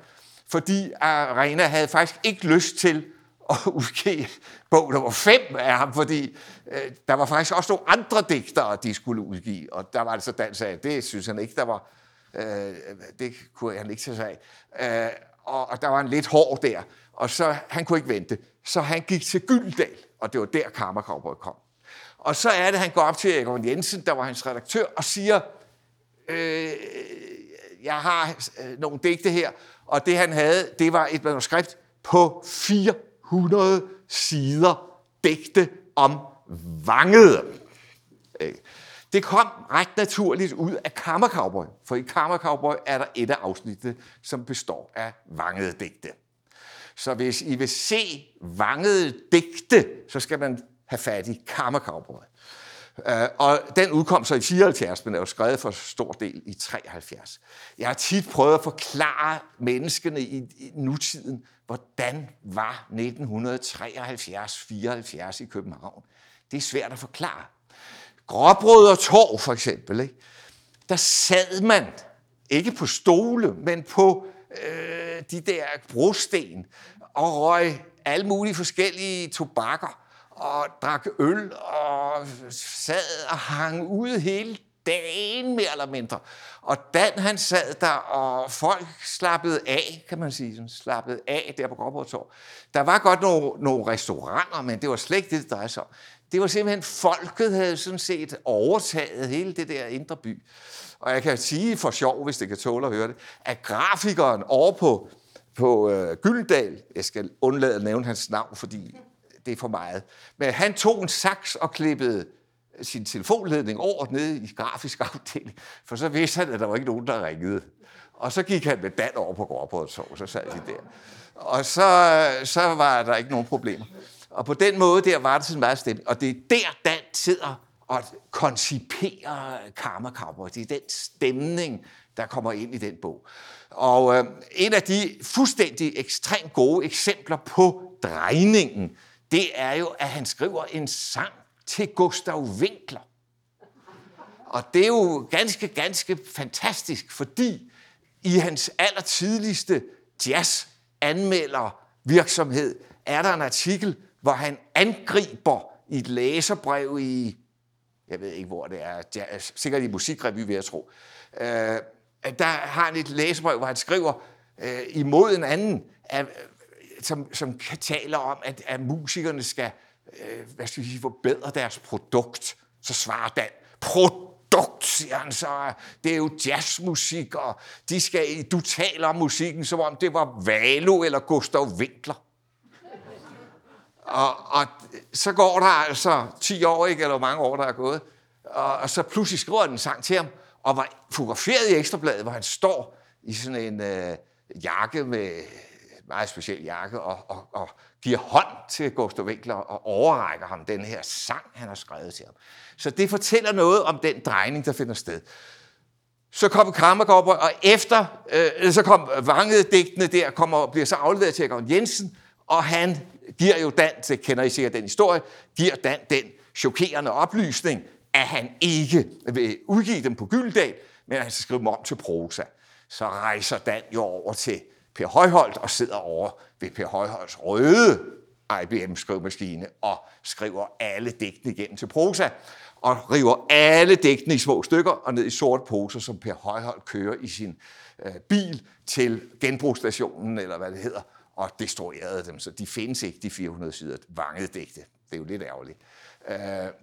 Speaker 2: fordi Arena havde faktisk ikke lyst til at udgive bog nummer fem af ham, fordi øh, der var faktisk også nogle andre digtere, de skulle udgive, og der var det Dan sagde, det synes han ikke, der var, øh, det kunne han ikke tage sig af. Øh, og, og der var en lidt hård der, og så han kunne ikke vente, så han gik til Gyldendal, og det var der Karma kom. Og så er det, han går op til Egon Jensen, der var hans redaktør, og siger, øh, jeg har øh, nogle digte her, og det han havde, det var et manuskript på 400 sider digte om vangede. Øh, det kom ret naturligt ud af Kammercowboy, for i Kammercowboy er der et af afsnittene, som består af vangede digte. Så hvis I vil se vangede digte, så skal man have fat i Kammercowboy. Øh, og den udkom så i 74, men er jo skrevet for stor del i 73. Jeg har tit prøvet at forklare menneskene i, i nutiden, hvordan var 1973-74 i København. Det er svært at forklare. Gråbrød og Torv for eksempel, ikke? der sad man ikke på stole, men på øh, de der brosten og røg alle mulige forskellige tobakker og drak øl og sad og hang ude hele dagen mere eller mindre. Og Dan han sad der, og folk slappede af, kan man sige, sådan, slappede af der på Gråborg Der var godt nogle, nogle restauranter, men det var slet ikke det, det drejede sig om. Det var simpelthen, folket havde sådan set overtaget hele det der indre by. Og jeg kan sige for sjov, hvis det kan tåle at høre det, at grafikeren over på, på øh, Gyldendal, jeg skal undlade at nævne hans navn, fordi det er for meget. Men han tog en saks og klippede sin telefonledning over nede i grafisk afdeling, for så vidste han, at der var ikke nogen, der ringede. Og så gik han med Dan over på Gråbrød og så sad de der. Og så, så var der ikke nogen problemer. Og på den måde der var det sådan meget stemning. Og det er der, Dan sidder og konciperer Karma Cowboy. Det er den stemning, der kommer ind i den bog. Og øh, en af de fuldstændig ekstremt gode eksempler på drejningen det er jo, at han skriver en sang til Gustav Winkler. Og det er jo ganske, ganske fantastisk, fordi i hans allertidligste jazz-anmeldervirksomhed er der en artikel, hvor han angriber i et læserbrev i, jeg ved ikke hvor det er, jazz, sikkert i musikrevy, vil jeg tro. Øh, der har han et læserbrev, hvor han skriver øh, imod en anden, at som, som taler om, at, at musikerne skal øh, hvad skal sige, forbedre deres produkt, så svarer Dan, produkt, siger han så. Det er jo jazzmusik, og de skal, du taler om musikken, som om det var Valo eller Gustav Winkler. Og, og så går der altså 10 år, ikke, eller mange år, der er gået, og, og så pludselig skriver han en sang til ham, og var fotograferet i Ekstrabladet, hvor han står i sådan en øh, jakke med meget speciel jakke, og, og, og giver hånd til Gustav Winkler og overrækker ham den her sang, han har skrevet til ham. Så det fortæller noget om den drejning, der finder sted. Så kom Kammergård, og efter, øh, så kom Vangede-digtene der, kommer, bliver så afleveret til Egon Jensen, Og han giver jo Dan, det kender I sikkert den historie, giver Dan den chokerende oplysning, at han ikke vil udgive dem på Gyldal, men han skal skrive dem om til prosa. Så rejser Dan jo over til Per Højholdt og sidder over ved Per Højholds røde IBM-skrivemaskine og skriver alle digtene igennem til prosa og river alle digtene i små stykker og ned i sorte poser, som Per Højholdt kører i sin øh, bil til genbrugsstationen, eller hvad det hedder, og destruerede dem. Så de findes ikke, de 400 sider vangede digte. Det er jo lidt ærgerligt. Øh,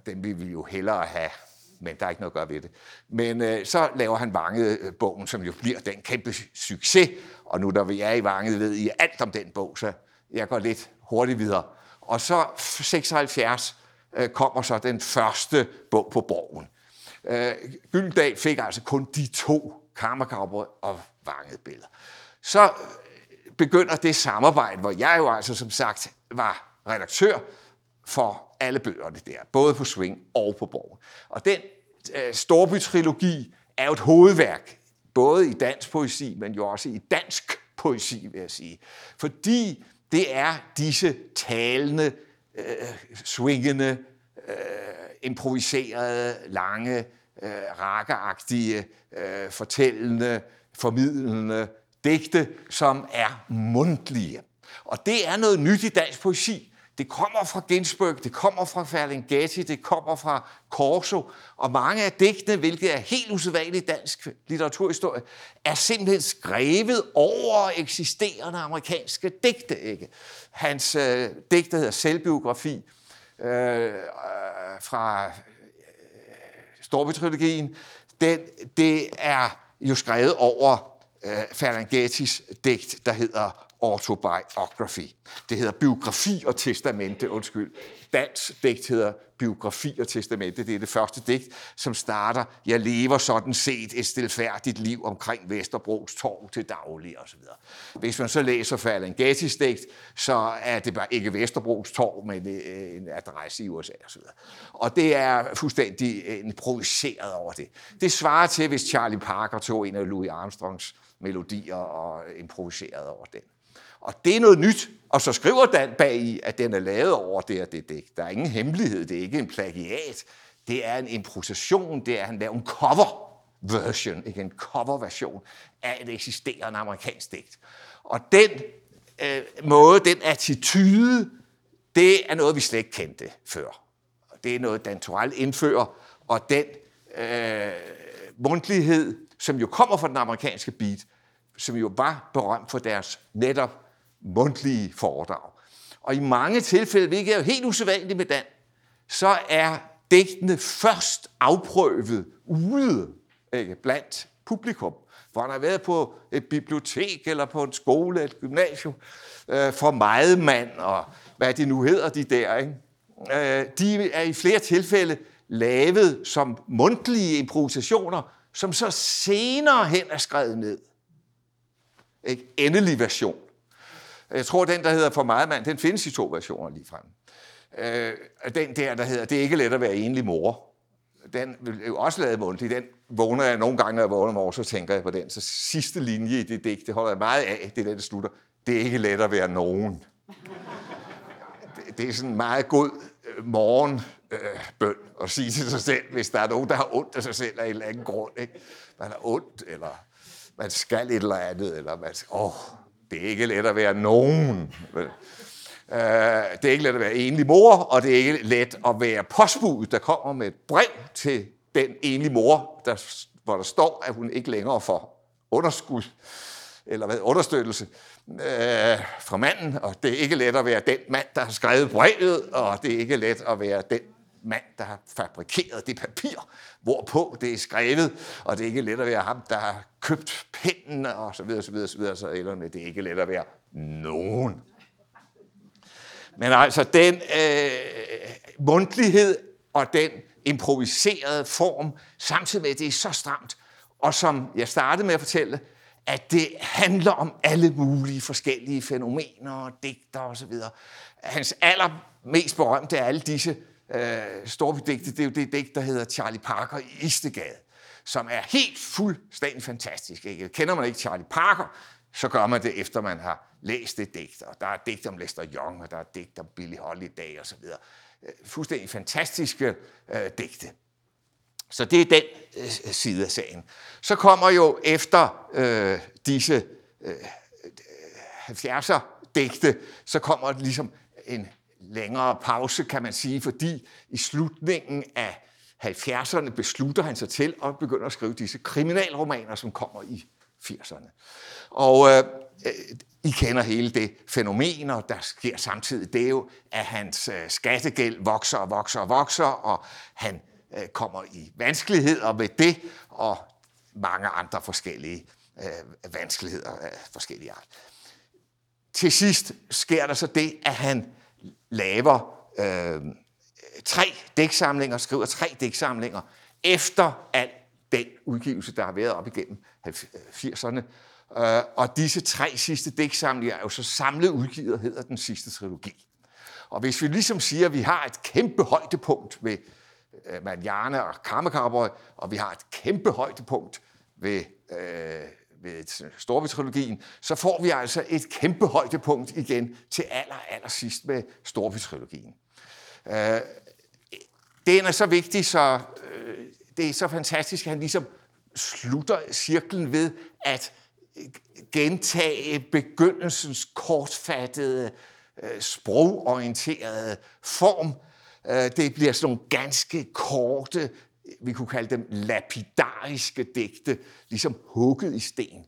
Speaker 2: dem vil vi jo hellere have, men der er ikke noget at gøre ved det. Men øh, så laver han Vanget-bogen, som jo bliver den kæmpe succes. Og nu der vi er i Vanget, ved I alt om den bog, så jeg går lidt hurtigt videre. Og så 76 øh, kommer så den første bog på borgen. Øh, Gyldendal fik altså kun de to kammerkapper og vanget billeder. Så øh, begynder det samarbejde, hvor jeg jo altså som sagt var redaktør for alle bøgerne der, både på Swing og på Borg. Og den øh, Storby-trilogi er jo et hovedværk, både i dansk poesi, men jo også i dansk poesi, vil jeg sige. Fordi det er disse talende, øh, swingende, øh, improviserede, lange, øh, rakkeagtige, øh, fortællende, formidlende digte, som er mundtlige. Og det er noget nyt i dansk poesi. Det kommer fra Ginsberg, det kommer fra Ferlinghetti, det kommer fra Corso, og mange af digtene, hvilket er helt usædvanligt dansk litteraturhistorie, er simpelthen skrevet over eksisterende amerikanske digte. Ikke? Hans øh, digte hedder Selvbiografi øh, fra øh, Storbritannien. Den, det er jo skrevet over øh, Ferlinghettis digt, der hedder autobiography. Det hedder biografi og testamente, undskyld. Dansk digt hedder biografi og testamente. Det er det første digt, som starter, jeg lever sådan set et stilfærdigt liv omkring Vesterbros torv til daglig osv. Hvis man så læser Ferlinghettis digt, så er det bare ikke Vesterbros torv, men øh, en adresse i USA osv. Og det er fuldstændig øh, improviseret over det. Det svarer til, hvis Charlie Parker tog en af Louis Armstrongs melodier og improviserede over den. Og det er noget nyt. Og så skriver Dan bag i, at den er lavet over det og det digt. Der er ingen hemmelighed, det er ikke en plagiat. Det er en improvisation, det er, at han laver en cover version, ikke en cover version af et eksisterende amerikansk digt. Og den øh, måde, den attitude, det er noget, vi slet ikke kendte før. Det er noget, Dan Torell indfører, og den øh, mundtlighed, som jo kommer fra den amerikanske beat, som jo var berømt for deres netop mundtlige foredrag. Og i mange tilfælde, hvilket er jo helt usædvanligt med Dan, så er digtene først afprøvet ude ikke, blandt publikum. Hvor han har været på et bibliotek eller på en skole, et gymnasium, øh, for meget mand og hvad det nu hedder, de der. Ikke? Øh, de er i flere tilfælde lavet som mundtlige improvisationer, som så senere hen er skrevet ned. Ikke? Endelig version. Jeg tror, den, der hedder For meget mand, den findes i to versioner lige frem. Øh, den der, der hedder Det er ikke let at være enlig mor, den er jo også lavet mundtligt. Den vågner jeg nogle gange, når jeg vågner om så tænker jeg på den. Så sidste linje i det digt, det holder jeg meget af, det er det, der slutter. Det er ikke let at være nogen. Det, er sådan en meget god øh, morgenbøn øh, at sige til sig selv, hvis der er nogen, der har ondt af sig selv af en eller anden grund. Ikke? Man har ondt, eller man skal et eller andet, eller man skal, åh, det er ikke let at være nogen. Øh, det er ikke let at være enlig mor, og det er ikke let at være postbud, der kommer med et brev til den enlige mor, der, hvor der står, at hun ikke længere får underskud eller hvad, understøttelse øh, fra manden, og det er ikke let at være den mand, der har skrevet brevet, og det er ikke let at være den mand, der har fabrikeret det papir, hvorpå det er skrevet, og det er ikke let at være ham, der har købt pinden, og så videre, så videre, så videre, så eller det er ikke let at være nogen. Men altså, den øh, mundtlighed og den improviserede form, samtidig med, at det er så stramt, og som jeg startede med at fortælle, at det handler om alle mulige forskellige fænomener, digter osv. Hans allermest berømte er alle disse øh, store digte, det er jo det digt, der hedder Charlie Parker i Istegade, som er helt fuldstændig fantastisk. Ikke? Kender man ikke Charlie Parker, så gør man det, efter man har læst det digt. Og der er digt om Lester Young, og der er digt om Billy Holiday osv. Øh, fuldstændig fantastiske øh, digte. Så det er den øh, side af sagen. Så kommer jo efter øh, disse øh, øh 70'er digte, så kommer ligesom en længere pause, kan man sige, fordi i slutningen af 70'erne beslutter han sig til at begynde at skrive disse kriminalromaner, som kommer i 80'erne. Og øh, øh, I kender hele det fænomen, og der sker samtidig det jo, at hans øh, skattegæld vokser og vokser og vokser, og han øh, kommer i vanskeligheder med det, og mange andre forskellige øh, vanskeligheder af forskellige art. Til sidst sker der så det, at han laver øh, tre dæksamlinger, skriver tre dæksamlinger, efter al den udgivelse, der har været op igennem 80'erne. Øh, og disse tre sidste dæksamlinger er jo så samlet udgivet og hedder den sidste trilogi. Og hvis vi ligesom siger, at vi har et kæmpe højdepunkt ved øh, Manjana og Karmakarbøj, og vi har et kæmpe højdepunkt ved, øh, ved øh, Storby-trilogien, så får vi altså et kæmpe højdepunkt igen til aller, aller sidst med Storby-trilogien. Øh, den er så vigtig, så øh, det er så fantastisk, at han ligesom slutter cirklen ved at øh, gentage begyndelsens kortfattede, øh, sprogorienterede form. Øh, det bliver sådan nogle ganske korte, vi kunne kalde dem lapidariske digte, ligesom hugget i sten.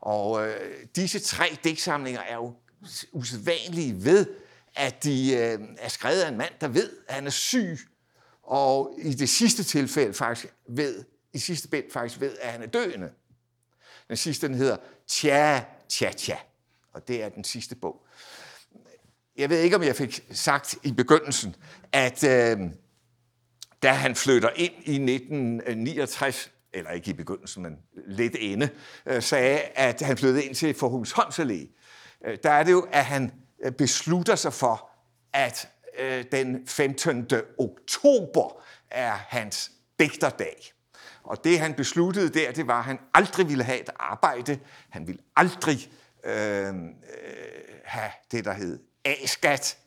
Speaker 2: Og øh, disse tre digtsamlinger er jo usædvanlige ved, at de øh, er skrevet af en mand, der ved, at han er syg, og i det sidste tilfælde faktisk ved, i sidste bind faktisk ved, at han er døende. Den sidste, den hedder Tja, Tja, Tja, og det er den sidste bog. Jeg ved ikke, om jeg fik sagt i begyndelsen, at øh, da han flytter ind i 1969, eller ikke i begyndelsen, men lidt inde, øh, sagde, at han flyttede ind til Forhus Allé, øh, der er det jo, at han øh, beslutter sig for, at den 15. oktober er hans digterdag. Og det han besluttede der, det var, at han aldrig ville have et arbejde. Han ville aldrig øh, have det, der hed A-skat.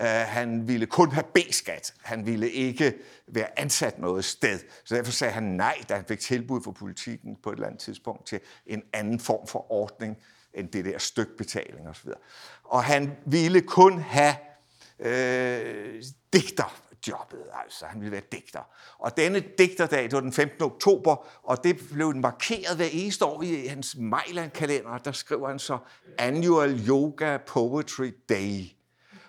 Speaker 2: Øh, han ville kun have B-skat. Han ville ikke være ansat noget sted. Så derfor sagde han nej, da han fik tilbud fra politikken på et eller andet tidspunkt til en anden form for ordning end det der stykbetaling osv. Og han ville kun have øh, digter jobbet, altså. Han ville være digter. Og denne digterdag, det var den 15. oktober, og det blev markeret hver eneste år i hans Mejland-kalender. Der skriver han så Annual Yoga Poetry Day.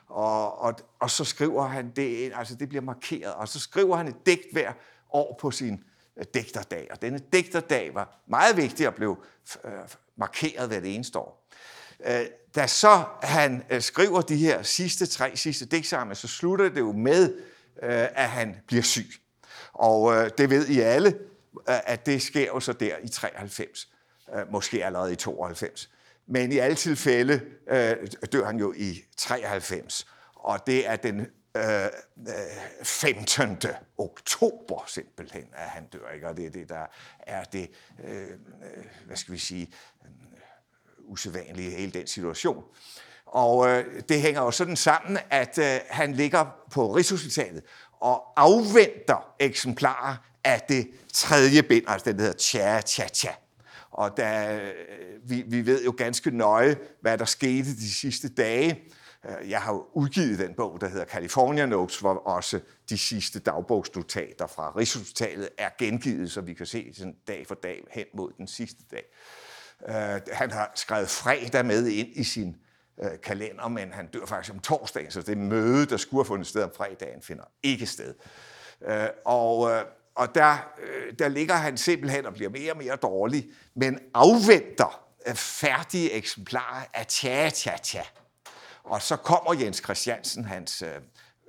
Speaker 2: Og, og, og så skriver han det, altså det bliver markeret, og så skriver han et digt hver år på sin øh, digterdag. Og denne digterdag var meget vigtig og blev øh, markeret hver det eneste år. Øh, da så han øh, skriver de her sidste tre sidste digtsamlinger, så slutter det jo med, øh, at han bliver syg. Og øh, det ved I alle, at det sker jo så der i 93, måske allerede i 92. Men i alle tilfælde øh, dør han jo i 93, og det er den øh, øh 15. oktober simpelthen, at han dør. Ikke? Og det er det, der er det, øh, hvad skal vi sige, øh, usædvanlige i hele den situation. Og øh, det hænger jo sådan sammen, at øh, han ligger på Rigshospitalet og afventer eksemplarer af det tredje bind, altså den der hedder Tja, Tja, Tja. Og der, øh, vi, vi ved jo ganske nøje, hvad der skete de sidste dage. Øh, jeg har udgivet den bog, der hedder California Notes, hvor også de sidste dagbogsnotater fra Rigshospitalet er gengivet, så vi kan se sådan dag for dag hen mod den sidste dag. Øh, han har skrevet fredag med ind i sin kalender, men han dør faktisk om torsdagen, så det møde, der skulle have fundet sted om fredagen, finder ikke sted. Og, og der, øh, der ligger han simpelthen og bliver mere og mere dårlig, men afventer øh, færdige eksemplarer af tja, tja, tja. Og så kommer Jens Christiansen, hans øh,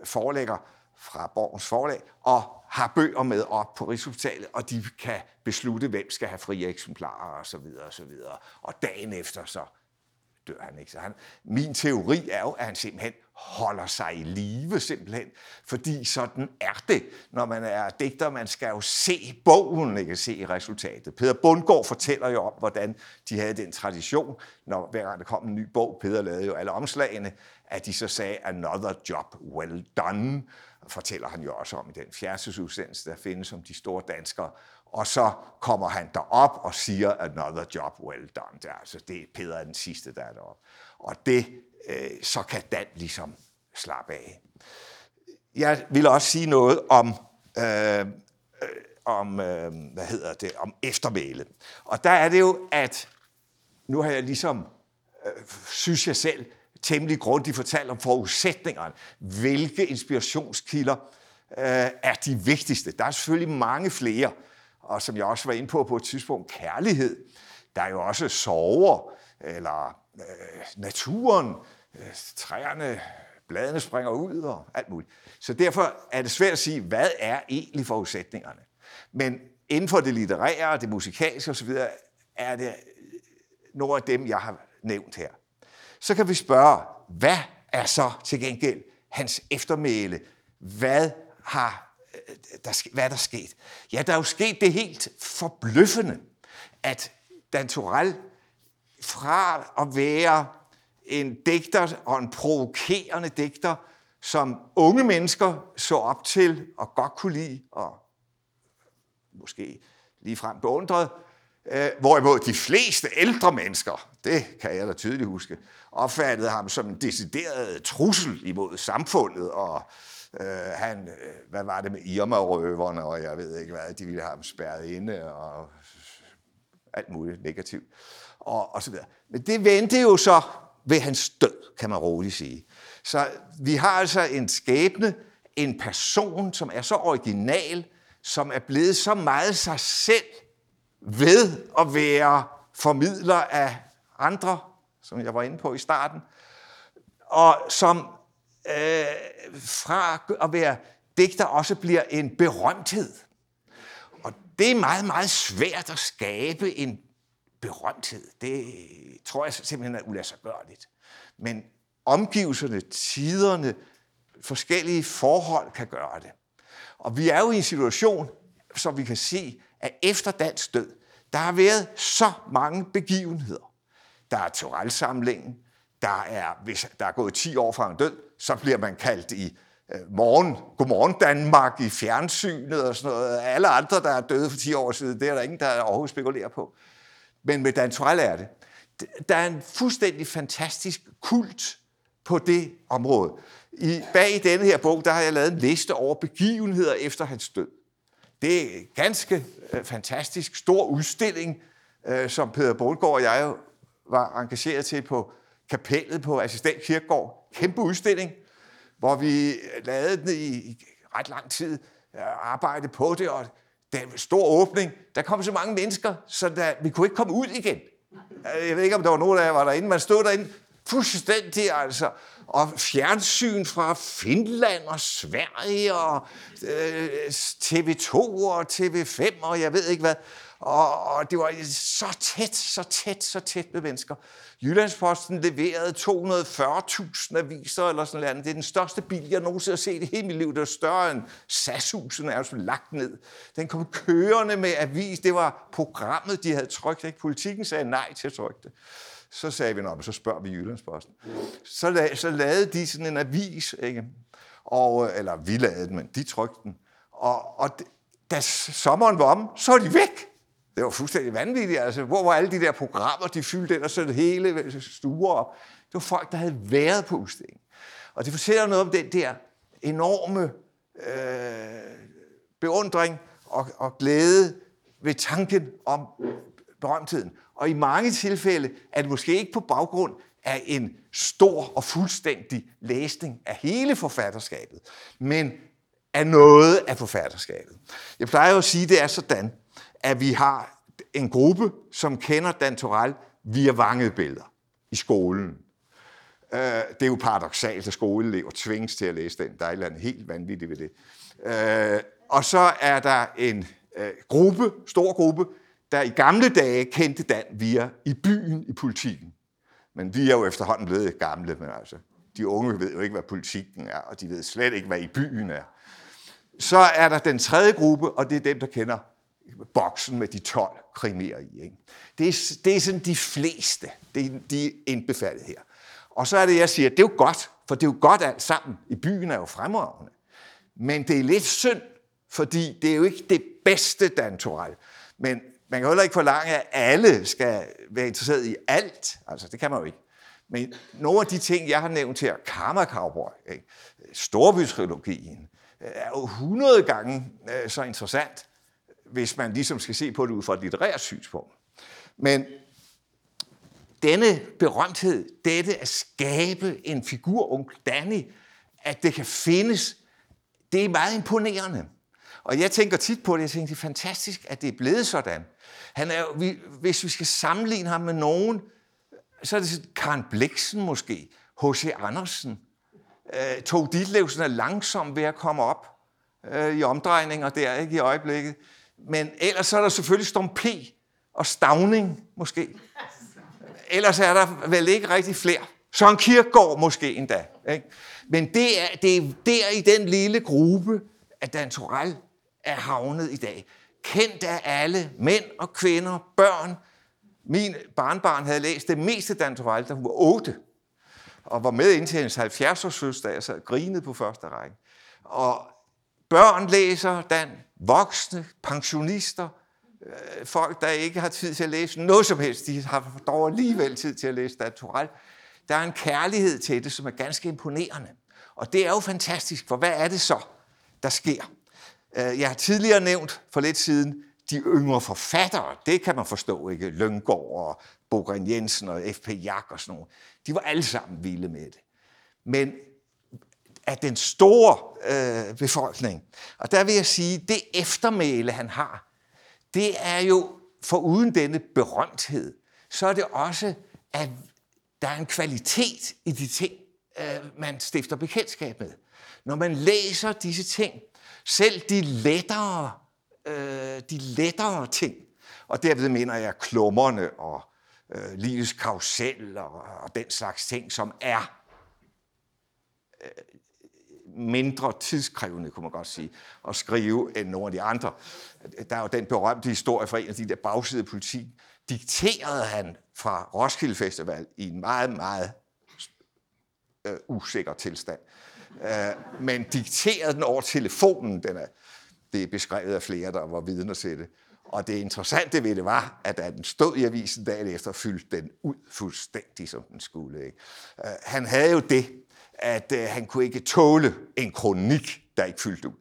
Speaker 2: forlægger fra Borgens Forlag, og har bøger med op på Rigshospitalet, og de kan beslutte, hvem skal have frie eksemplarer og så videre og så videre. Og dagen efter så dør han ikke. Så han, min teori er jo, at han simpelthen holder sig i live simpelthen, fordi sådan er det, når man er digter. Man skal jo se bogen, ikke se resultatet. Peter Bundgaard fortæller jo om, hvordan de havde den tradition, når hver gang der kom en ny bog, Peter lavede jo alle omslagene, at de så sagde, another job well done, fortæller han jo også om i den fjerdsudssendelse, der findes om de store danskere. Og så kommer han derop og siger, another job well done. Det er, altså, det er Peter den sidste, der er deroppe. Og det, øh, så kan Dan ligesom slappe af. Jeg vil også sige noget om, øh, øh, om øh, hvad hedder det, om eftermæle. Og der er det jo, at nu har jeg ligesom, øh, synes jeg selv, temmelig grundigt fortalt om forudsætningerne. Hvilke inspirationskilder øh, er de vigtigste? Der er selvfølgelig mange flere, og som jeg også var inde på på et tidspunkt, kærlighed. Der er jo også sorger, eller øh, naturen, øh, træerne, bladene springer ud og alt muligt. Så derfor er det svært at sige, hvad er egentlig forudsætningerne? Men inden for det litterære, det musikalske osv., er det øh, nogle af dem, jeg har nævnt her. Så kan vi spørge, hvad er så til gengæld hans eftermæle? Hvad har øh, der, hvad er der sket? Ja, der er jo sket det helt forbløffende, at Dan Torell fra at være en digter og en provokerende digter, som unge mennesker så op til og godt kunne lide, og måske ligefrem beundrede, øh, hvorimod de fleste ældre mennesker, det kan jeg da tydeligt huske, opfattede ham som en decideret trussel imod samfundet, og øh, han, øh, hvad var det med Irma-røverne, og jeg ved ikke hvad, de ville have ham spærret inde, og alt muligt negativt, og, og så videre. Men det vendte jo så ved hans død, kan man roligt sige. Så vi har altså en skæbne, en person, som er så original, som er blevet så meget sig selv ved at være formidler af andre, som jeg var inde på i starten, og som øh, fra at være digter også bliver en berømthed. Og det er meget, meget svært at skabe en berømthed. Det tror jeg simpelthen er ulassergørligt. Men omgivelserne, tiderne, forskellige forhold kan gøre det. Og vi er jo i en situation, som vi kan se, at efter dansk død, der har været så mange begivenheder. Der er Torell-samlingen, der er, hvis der er gået 10 år fra en død, så bliver man kaldt i øh, morgen, Godmorgen Danmark i fjernsynet og sådan noget. Alle andre, der er døde for 10 år siden, det er der ingen, der overhovedet spekulerer på. Men med Dan Torell er det. Der er en fuldstændig fantastisk kult på det område. I, bag i denne her bog, der har jeg lavet en liste over begivenheder efter hans død. Det er en ganske øh, fantastisk stor udstilling, øh, som Peter Bundgaard og jeg var engageret til på kapellet på Assistent Kirkegård. Kæmpe udstilling, hvor vi lavede den i, i ret lang tid, øh, arbejde på det, og det var en stor åbning. Der kom så mange mennesker, så der, vi kunne ikke komme ud igen. Øh, jeg ved ikke, om der var nogen af jer, var derinde. Man stod derinde fuldstændig, altså. Og fjernsyn fra Finland og Sverige og øh, TV2 og TV5 og jeg ved ikke hvad. Og, og det var så tæt, så tæt, så tæt med mennesker. Jyllandsposten leverede 240.000 aviser eller sådan noget. Det er den største bil, jeg nogensinde har set i hele mit liv. Det var større end SAS-husen, er jo lagt ned. Den kom kørende med avis. Det var programmet, de havde trykt. Ikke? Politikken sagde nej til at trykke det. Så sagde vi, så spørger vi Jyllandsposten. Så, la- så lavede de sådan en avis, ikke? Og, eller vi lavede den, men de trykte den. Og, og da sommeren var om, så var de væk. Det var fuldstændig vanvittigt. Altså, hvor var alle de der programmer, de fyldte ind og så hele stuer op. Det var folk, der havde været på udstillingen. Og det fortæller noget om den der enorme øh, beundring og, og glæde ved tanken om berømtheden. Og i mange tilfælde er det måske ikke på baggrund af en stor og fuldstændig læsning af hele forfatterskabet, men af noget af forfatterskabet. Jeg plejer jo at sige, at det er sådan, at vi har en gruppe, som kender Dan Torell via vangebilleder i skolen. Øh, det er jo paradoxalt, at skoleelever tvinges til at læse den. Der er et eller andet helt vanvittigt ved det. Øh, og så er der en øh, gruppe, stor gruppe, der i gamle dage kendte Dan via i byen i politikken. Men vi er jo efterhånden blevet gamle, men altså De unge ved jo ikke, hvad politikken er, og de ved slet ikke, hvad i byen er. Så er der den tredje gruppe, og det er dem, der kender boksen med de 12 krimier i. Ikke? Det, er, det er sådan de fleste, det, de er indbefattet her. Og så er det, jeg siger, det er jo godt, for det er jo godt alt sammen. I byen er jo fremragende. Men det er lidt synd, fordi det er jo ikke det bedste Dan Torell. Men man kan heller ikke forlange, at alle skal være interesseret i alt. Altså, det kan man jo ikke. Men nogle af de ting, jeg har nævnt her, Karma Cowboy, ikke? Storbystrilogien, er jo 100 gange øh, så interessant, hvis man ligesom skal se på det ud fra et litterært synspunkt. Men denne berømthed, dette at skabe en figur, onkel Danny, at det kan findes, det er meget imponerende. Og jeg tænker tit på det, jeg tænker, det er fantastisk, at det er blevet sådan. Han er, vi, hvis vi skal sammenligne ham med nogen, så er det Karen Bliksen måske, H.C. Andersen. Øh, Tog Ditlevsen er langsom ved at komme op øh, i omdrejninger der, ikke i øjeblikket. Men ellers så er der selvfølgelig Storm P. og Stavning måske. Ellers er der vel ikke rigtig flere. Søren Kierkegaard måske endda. Ikke? Men det er, det er der i den lille gruppe, at Dan Torell er havnet i dag. Kendt af alle, mænd og kvinder, børn. Min barnbarn havde læst det meste Dan Torell, da hun var 8, og var med indtil hendes 70-års fødselsdag, og sad grinet på første række. Og børn læser Dan, voksne, pensionister, øh, folk, der ikke har tid til at læse noget som helst, de har dog alligevel tid til at læse Dan Torell. Der er en kærlighed til det, som er ganske imponerende. Og det er jo fantastisk, for hvad er det så, der sker? Øh, jeg har tidligere nævnt for lidt siden de yngre forfattere. Det kan man forstå, ikke? Lyngård og Bogren Jensen og F.P. Jak og sådan noget. De var alle sammen vilde med det. Men af den store øh, befolkning, og der vil jeg sige, det eftermæle, han har, det er jo, for uden denne berømthed, så er det også, at der er en kvalitet i de ting, øh, man stifter bekendtskab med. Når man læser disse ting, selv de lettere, øh, de lettere ting, og derved mener jeg klummerne og øh, livets karusel og, og den slags ting, som er øh, mindre tidskrævende, kunne man godt sige, at skrive end nogle af de andre. Der er jo den berømte historie fra en af de der bagside politik. Dikterede han fra Roskilde Festival i en meget, meget øh, usikker tilstand. Øh, men dikterede den over telefonen. Den er, det er beskrevet af flere, der var vidner til det. Og det interessante ved det var, at da den stod i avisen dagen efter, fyldte den ud fuldstændig, som den skulle. Ikke? Øh, han havde jo det, at øh, han kunne ikke tåle en kronik, der ikke fyldte ud.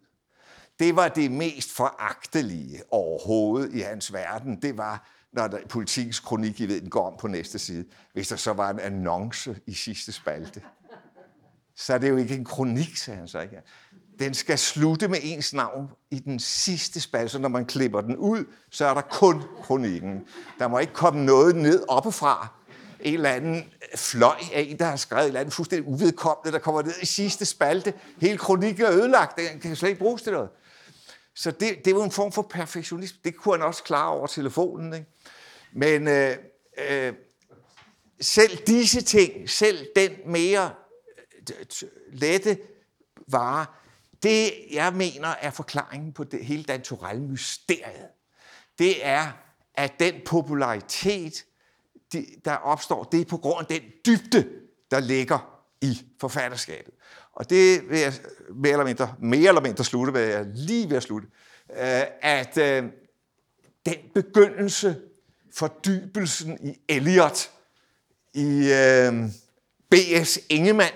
Speaker 2: Det var det mest foragtelige overhovedet i hans verden. Det var, når der, politikens kronik, I ved, den går om på næste side, hvis der så var en annonce i sidste spalte. Så er det jo ikke en kronik, sagde han så ikke. Den skal slutte med ens navn i den sidste spalte, så når man klipper den ud, så er der kun kronikken. Der må ikke komme noget ned oppefra, en eller anden fløj af en, der har skrevet et eller andet fuldstændig uvedkommende, der kommer ned i sidste spalte. Hele kronikken er ødelagt, den kan slet ikke bruges til noget. Så det, det var en form for perfektionisme. Det kunne han også klare over telefonen. Ikke? Men øh, øh, selv disse ting, selv den mere øh, lette vare, det jeg mener er forklaringen på det hele Dan mysteriet det er, at den popularitet, der opstår, det er på grund af den dybde, der ligger i forfatterskabet. Og det vil jeg mere eller mindre, mere eller mindre slutte, hvad jeg lige ved at slutte, øh, at øh, den begyndelse, fordybelsen i Eliot, i øh, B.S. Ingemann,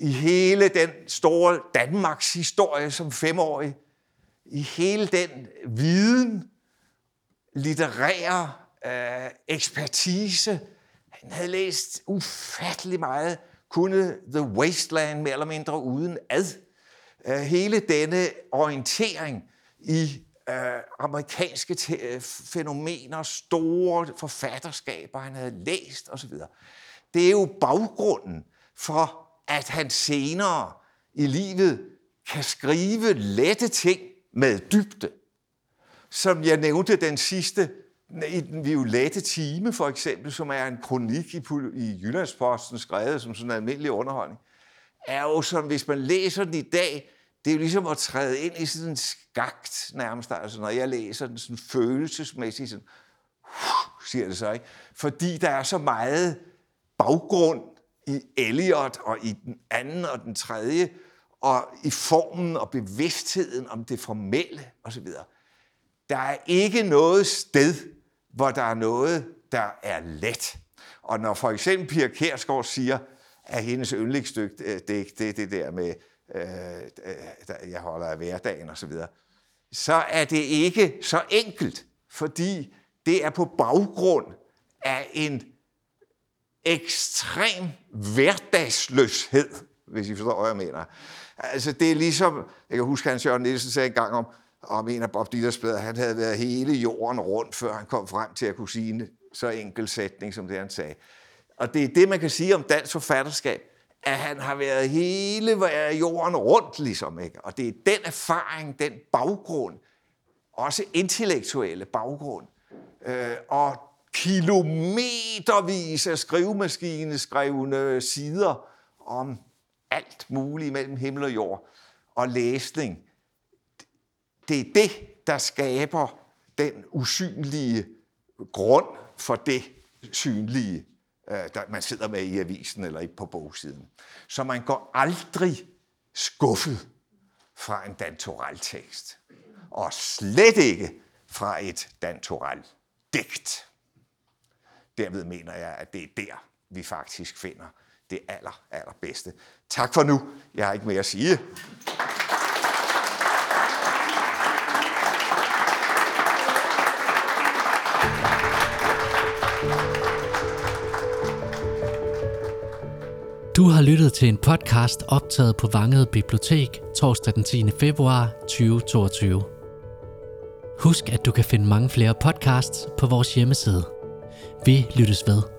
Speaker 2: i hele den store Danmarks historie som femårig, i hele den viden, litterære øh, ekspertise. Han havde læst ufattelig meget, kunne The Wasteland mere eller mindre uden ad. Øh, hele denne orientering i øh, amerikanske te- øh, fænomener, store forfatterskaber, han havde læst osv. Det er jo baggrunden for, at han senere i livet kan skrive lette ting med dybde. Som jeg nævnte den sidste i den violette time, for eksempel, som er en kronik i, i Jyllandsposten, skrevet som sådan en almindelig underholdning, er jo som, hvis man læser den i dag, det er jo ligesom at træde ind i sådan en skagt nærmest. Altså, når jeg læser den sådan følelsesmæssigt, sådan, uh, siger det så, ikke? Fordi der er så meget baggrund i Eliot og i den anden og den tredje, og i formen og bevidstheden om det formelle osv. Der er ikke noget sted, hvor der er noget, der er let. Og når for eksempel Pia Kærsgaard siger, at hendes yndlingsstykke, øh, det er det, det der med, øh, øh, jeg holder af hverdagen osv., så, så er det ikke så enkelt, fordi det er på baggrund af en ekstrem hverdagsløshed, hvis I forstår, hvad jeg mener. Altså, det er ligesom, jeg kan huske, Hans Jørgen Nielsen sagde engang om, om en af Bob Dillers han havde været hele jorden rundt, før han kom frem til at kunne sige en så enkel sætning, som det han sagde. Og det er det, man kan sige om dansk forfatterskab, at han har været hele jorden rundt, ligesom. Ikke? Og det er den erfaring, den baggrund, også intellektuelle baggrund, øh, og kilometervis af skrivemaskineskrevne sider om alt muligt mellem himmel og jord, og læsning. Det er det, der skaber den usynlige grund for det synlige, øh, der man sidder med i avisen eller på bogsiden. Så man går aldrig skuffet fra en dantoraltekst, og slet ikke fra et dantoral-digt. Derved mener jeg, at det er der, vi faktisk finder det aller, allerbedste. Tak for nu. Jeg har ikke mere at sige.
Speaker 1: Du har lyttet til en podcast optaget på Vanget Bibliotek torsdag den 10. februar 2022. Husk, at du kan finde mange flere podcasts på vores hjemmeside. Vi lyttes ved.